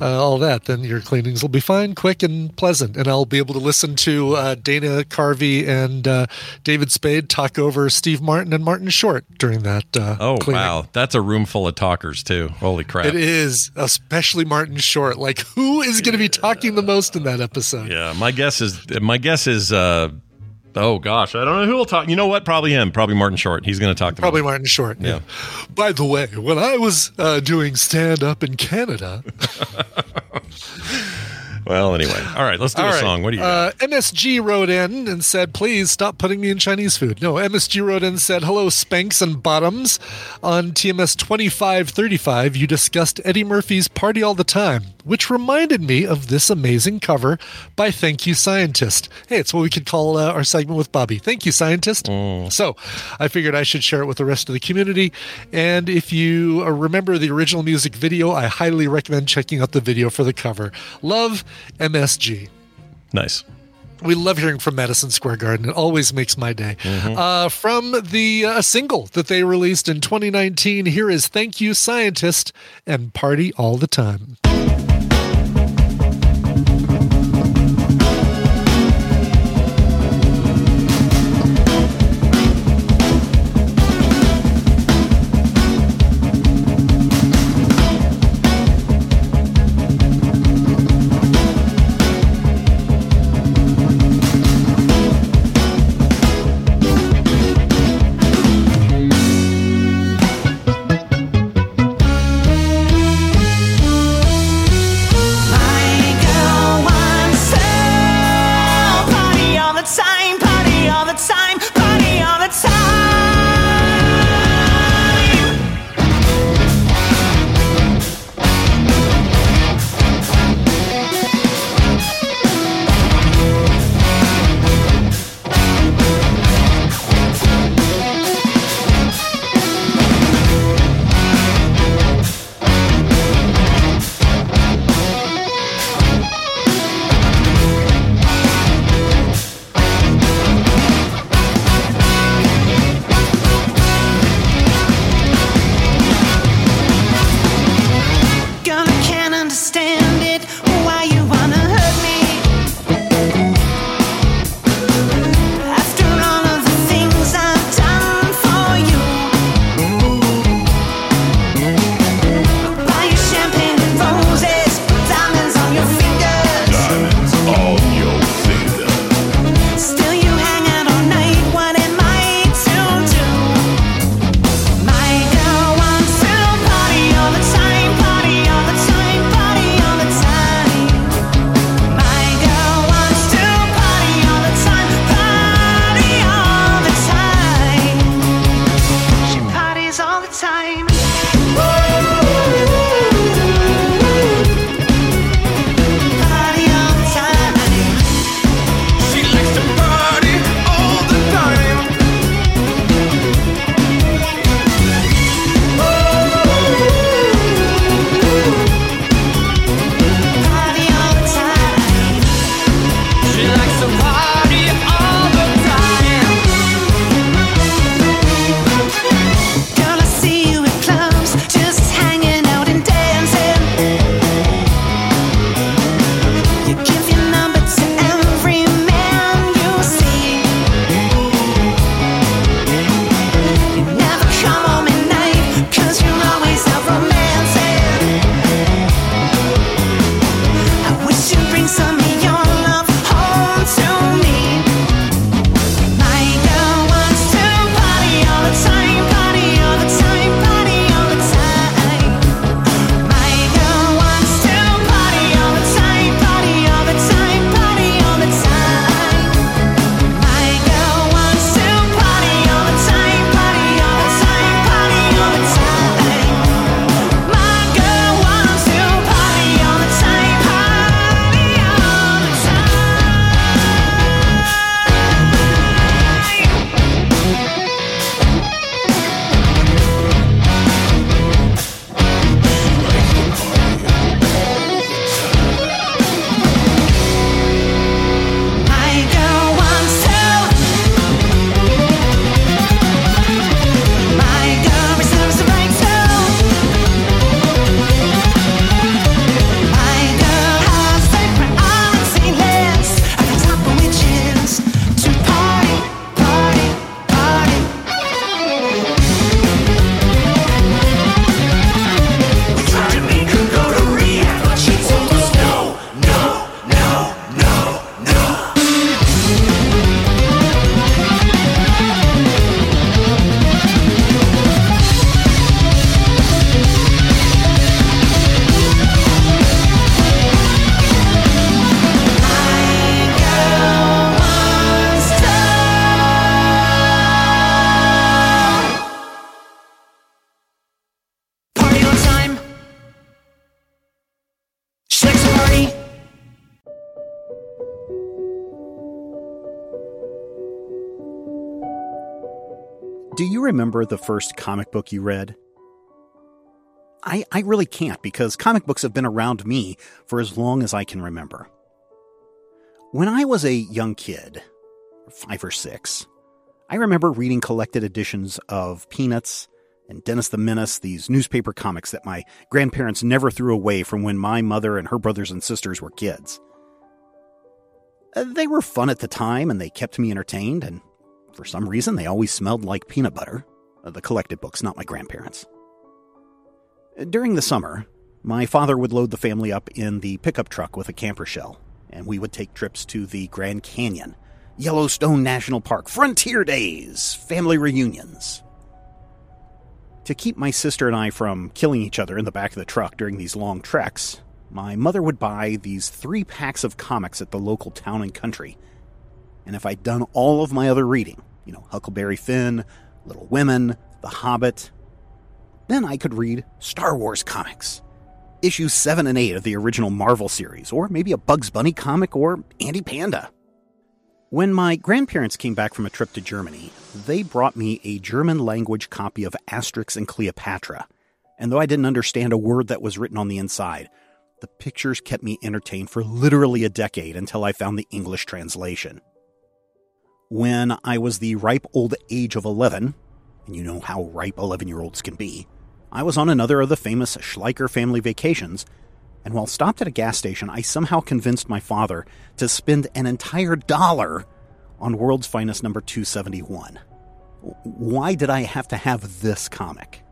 uh, all that, then your cleanings will be fine, quick, and pleasant. And I'll be able to listen to uh, Dana Carvey and uh, David Spade talk over Steve Martin and Martin Short during that. Uh,
Oh
cleaning.
wow, that's a room full of talkers too. Holy crap!
It is, especially Martin Short. Like, who is going to be talking the most in that episode?
Yeah, my guess is my guess is. Oh gosh, I don't know who will talk. You know what? Probably him. Probably Martin Short. He's going to talk. The
Probably
most.
Martin Short.
Yeah.
By the way, when I was uh, doing stand up in Canada,
Well, anyway, all right. Let's do
All
a
right.
song. What do you? got?
Uh, MSG wrote in and said, please stop putting me in Chinese food. No, MSG wrote in and said, hello, Spanks and Bottoms. On TMS 2535, you discussed Eddie Murphy's Party All the Time, which reminded me of this amazing cover by Thank You Scientist. Hey, it's what we could call uh, our segment with Bobby. Thank you, Scientist. So I figured I should share it with the rest of the community. And if you uh, remember the original music video, I highly recommend checking out the video for the cover. Love MSG.
Nice.
We love hearing from Madison Square Garden. It always makes my day. Uh, from the uh, single that they released in 2019, here is Thank You Scientist and Party All the Time.
Remember the first comic book you read? I, I really can't because comic books have been around me for as long as I can remember. When I was a young kid, five or six, I remember reading collected editions of Peanuts and Dennis the Menace, these newspaper comics that my grandparents never threw away from when my mother and her brothers and sisters were kids. Uh, they were fun at the time and they kept me entertained, and for some reason, they always smelled like peanut butter. Uh, the collected books, not my grandparents. During the summer, my father would load the family up in the pickup truck with a camper shell, and we would take trips to the Grand Canyon, Yellowstone National Park, Frontier Days, family reunions. To keep my sister and I from killing each other in the back of the truck during these long treks, my mother would buy these three packs of comics at the local town and country. And if I'd done all of my other reading, you know, Huckleberry Finn, Little Women, The Hobbit, then I could read Star Wars comics. Issues 7 and 8 of the original Marvel series, or maybe a Bugs Bunny comic or Andy Panda. When my grandparents came back from a trip to Germany, they brought me a German language copy of Asterix and Cleopatra. And though I didn't understand a word that was written on the inside, the pictures kept me entertained for literally a decade until I found the English translation. When I was the ripe old age of 11, and you know how ripe 11 year olds can be, I was on another of the famous Schleicher family vacations, and while stopped at a gas station, I somehow convinced my father to spend an entire dollar on World's Finest number 271. Why did I have to have this comic?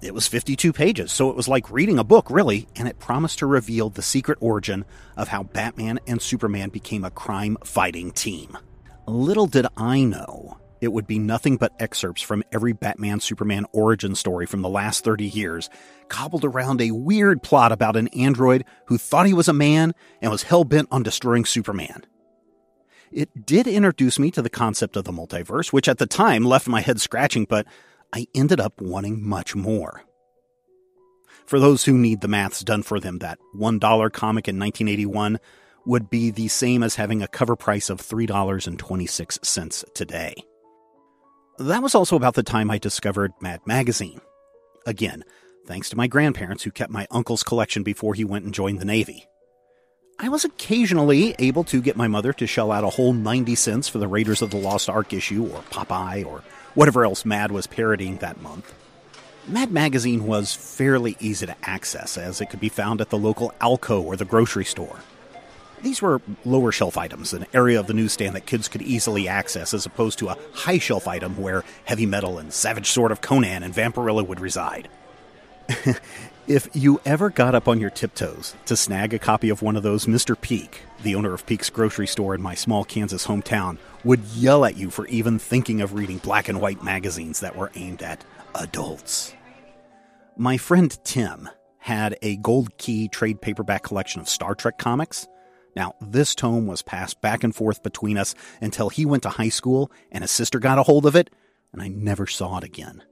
It was 52 pages, so it was like reading a book, really, and it promised to reveal the secret origin of how Batman and Superman became a crime fighting team. Little did I know it would be nothing but excerpts from every Batman Superman origin story from the last 30 years, cobbled around a weird plot about an android who thought he was a man and was hell bent on destroying Superman. It did introduce me to the concept of the multiverse, which at the time left my head scratching, but I ended up wanting much more. For those who need the maths done for them, that $1 comic in 1981 would be the same as having a cover price of $3.26 today. That was also about the time I discovered Mad Magazine. Again, thanks to my grandparents who kept my uncle's collection before he went and joined the Navy. I was occasionally able to get my mother to shell out a whole 90 cents for the Raiders of the Lost Ark issue, or Popeye, or whatever else Mad was parodying that month. Mad Magazine was fairly easy to access, as it could be found at the local Alco or the grocery store. These were lower shelf items, an area of the newsstand that kids could easily access, as opposed to a high shelf item where heavy metal and Savage Sword of Conan and Vampirella would reside. if you ever got up on your tiptoes to snag a copy of one of those, Mr. Peak, the owner of Peak's grocery store in my small Kansas hometown, would yell at you for even thinking of reading black and white magazines that were aimed at adults. My friend Tim had a gold key trade paperback collection of Star Trek comics now, this tome was passed back and forth between us until he went to high school and his sister got a hold of it, and I never saw it again.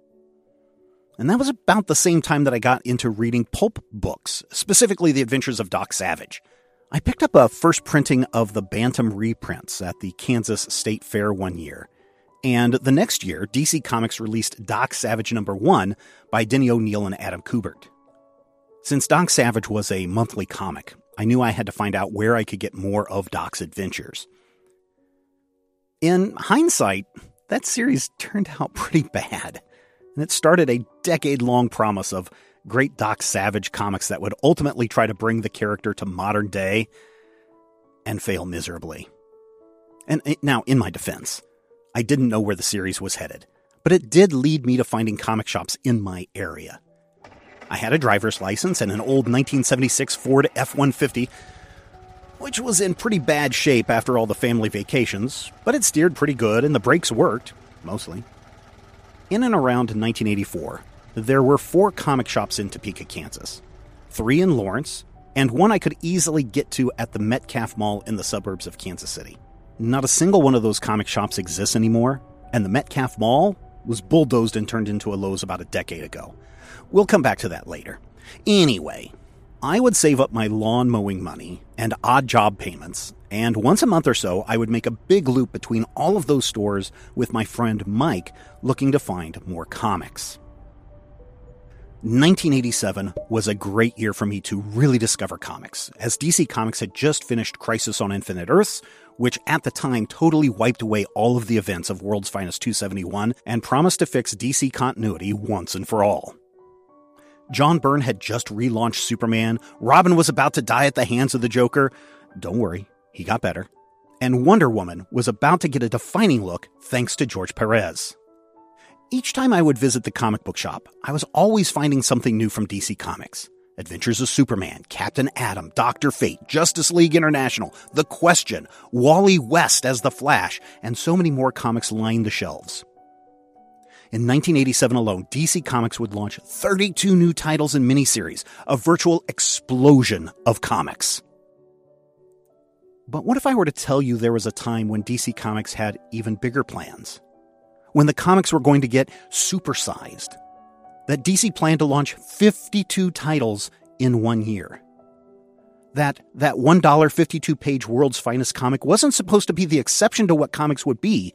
And that was about the same time that I got into reading pulp books, specifically The Adventures of Doc Savage. I picked up a first printing of the Bantam reprints at the Kansas State Fair one year. And the next year, DC Comics released Doc Savage number 1 by Denny O'Neil and Adam Kubert. Since Doc Savage was a monthly comic, I knew I had to find out where I could get more of Doc's adventures. In hindsight, that series turned out pretty bad, and it started a decade long promise of great Doc Savage comics that would ultimately try to bring the character to modern day and fail miserably. And eh, now, in my defense, I didn't know where the series was headed, but it did lead me to finding comic shops in my area. I had a driver's license and an old 1976 Ford F 150, which was in pretty bad shape after all the family vacations, but it steered pretty good and the brakes worked, mostly. In and around 1984, there were four comic shops in Topeka, Kansas three in Lawrence, and one I could easily get to at the Metcalf Mall in the suburbs of Kansas City. Not a single one of those comic shops exists anymore, and the Metcalf Mall was bulldozed and turned into a Lowe's about a decade ago. We'll come back to that later. Anyway, I would save up my lawn mowing money and odd job payments And once a month or so, I would make a big loop between all of those stores with my friend Mike looking to find more comics. 1987 was a great year for me to really discover comics, as DC Comics had just finished Crisis on Infinite Earths, which at the time totally wiped away all of the events of World's Finest 271 and promised to fix DC continuity once and for all. John Byrne had just relaunched Superman, Robin was about to die at the hands of the Joker. Don't worry, he got better. And Wonder Woman was about to get a defining look thanks to George Perez. Each time I would visit the comic book shop, I was always finding something new from DC Comics. Adventures of Superman, Captain Atom, Doctor Fate, Justice League International, The Question, Wally West as The Flash, and so many more comics lined the shelves. In 1987 alone, DC Comics would launch 32 new titles and miniseries, a virtual explosion of comics. But what if I were to tell you there was a time when DC Comics had even bigger plans? when the comics were going to get supersized. That DC planned to launch 52 titles in one year. That that $1 52 page World's Finest comic wasn't supposed to be the exception to what comics would be,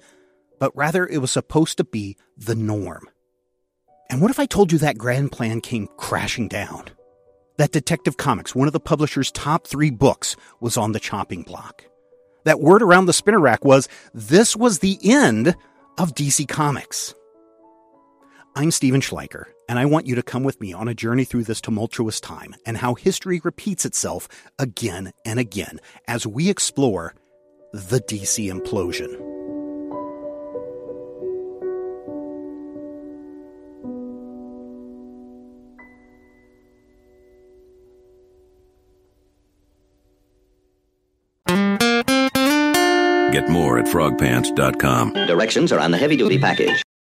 but rather it was supposed to be the norm. And what if I told you that grand plan came crashing down? That Detective Comics, one of the publisher's top three books, was on the chopping block. That word around the spinner rack was this was the end of DC Comics. I'm Stephen Schleicher, and I want you to come with me on a journey through this tumultuous time and how history repeats itself again and again as we explore the DC implosion.
Get more at frogpants.com.
Directions are on the heavy duty package.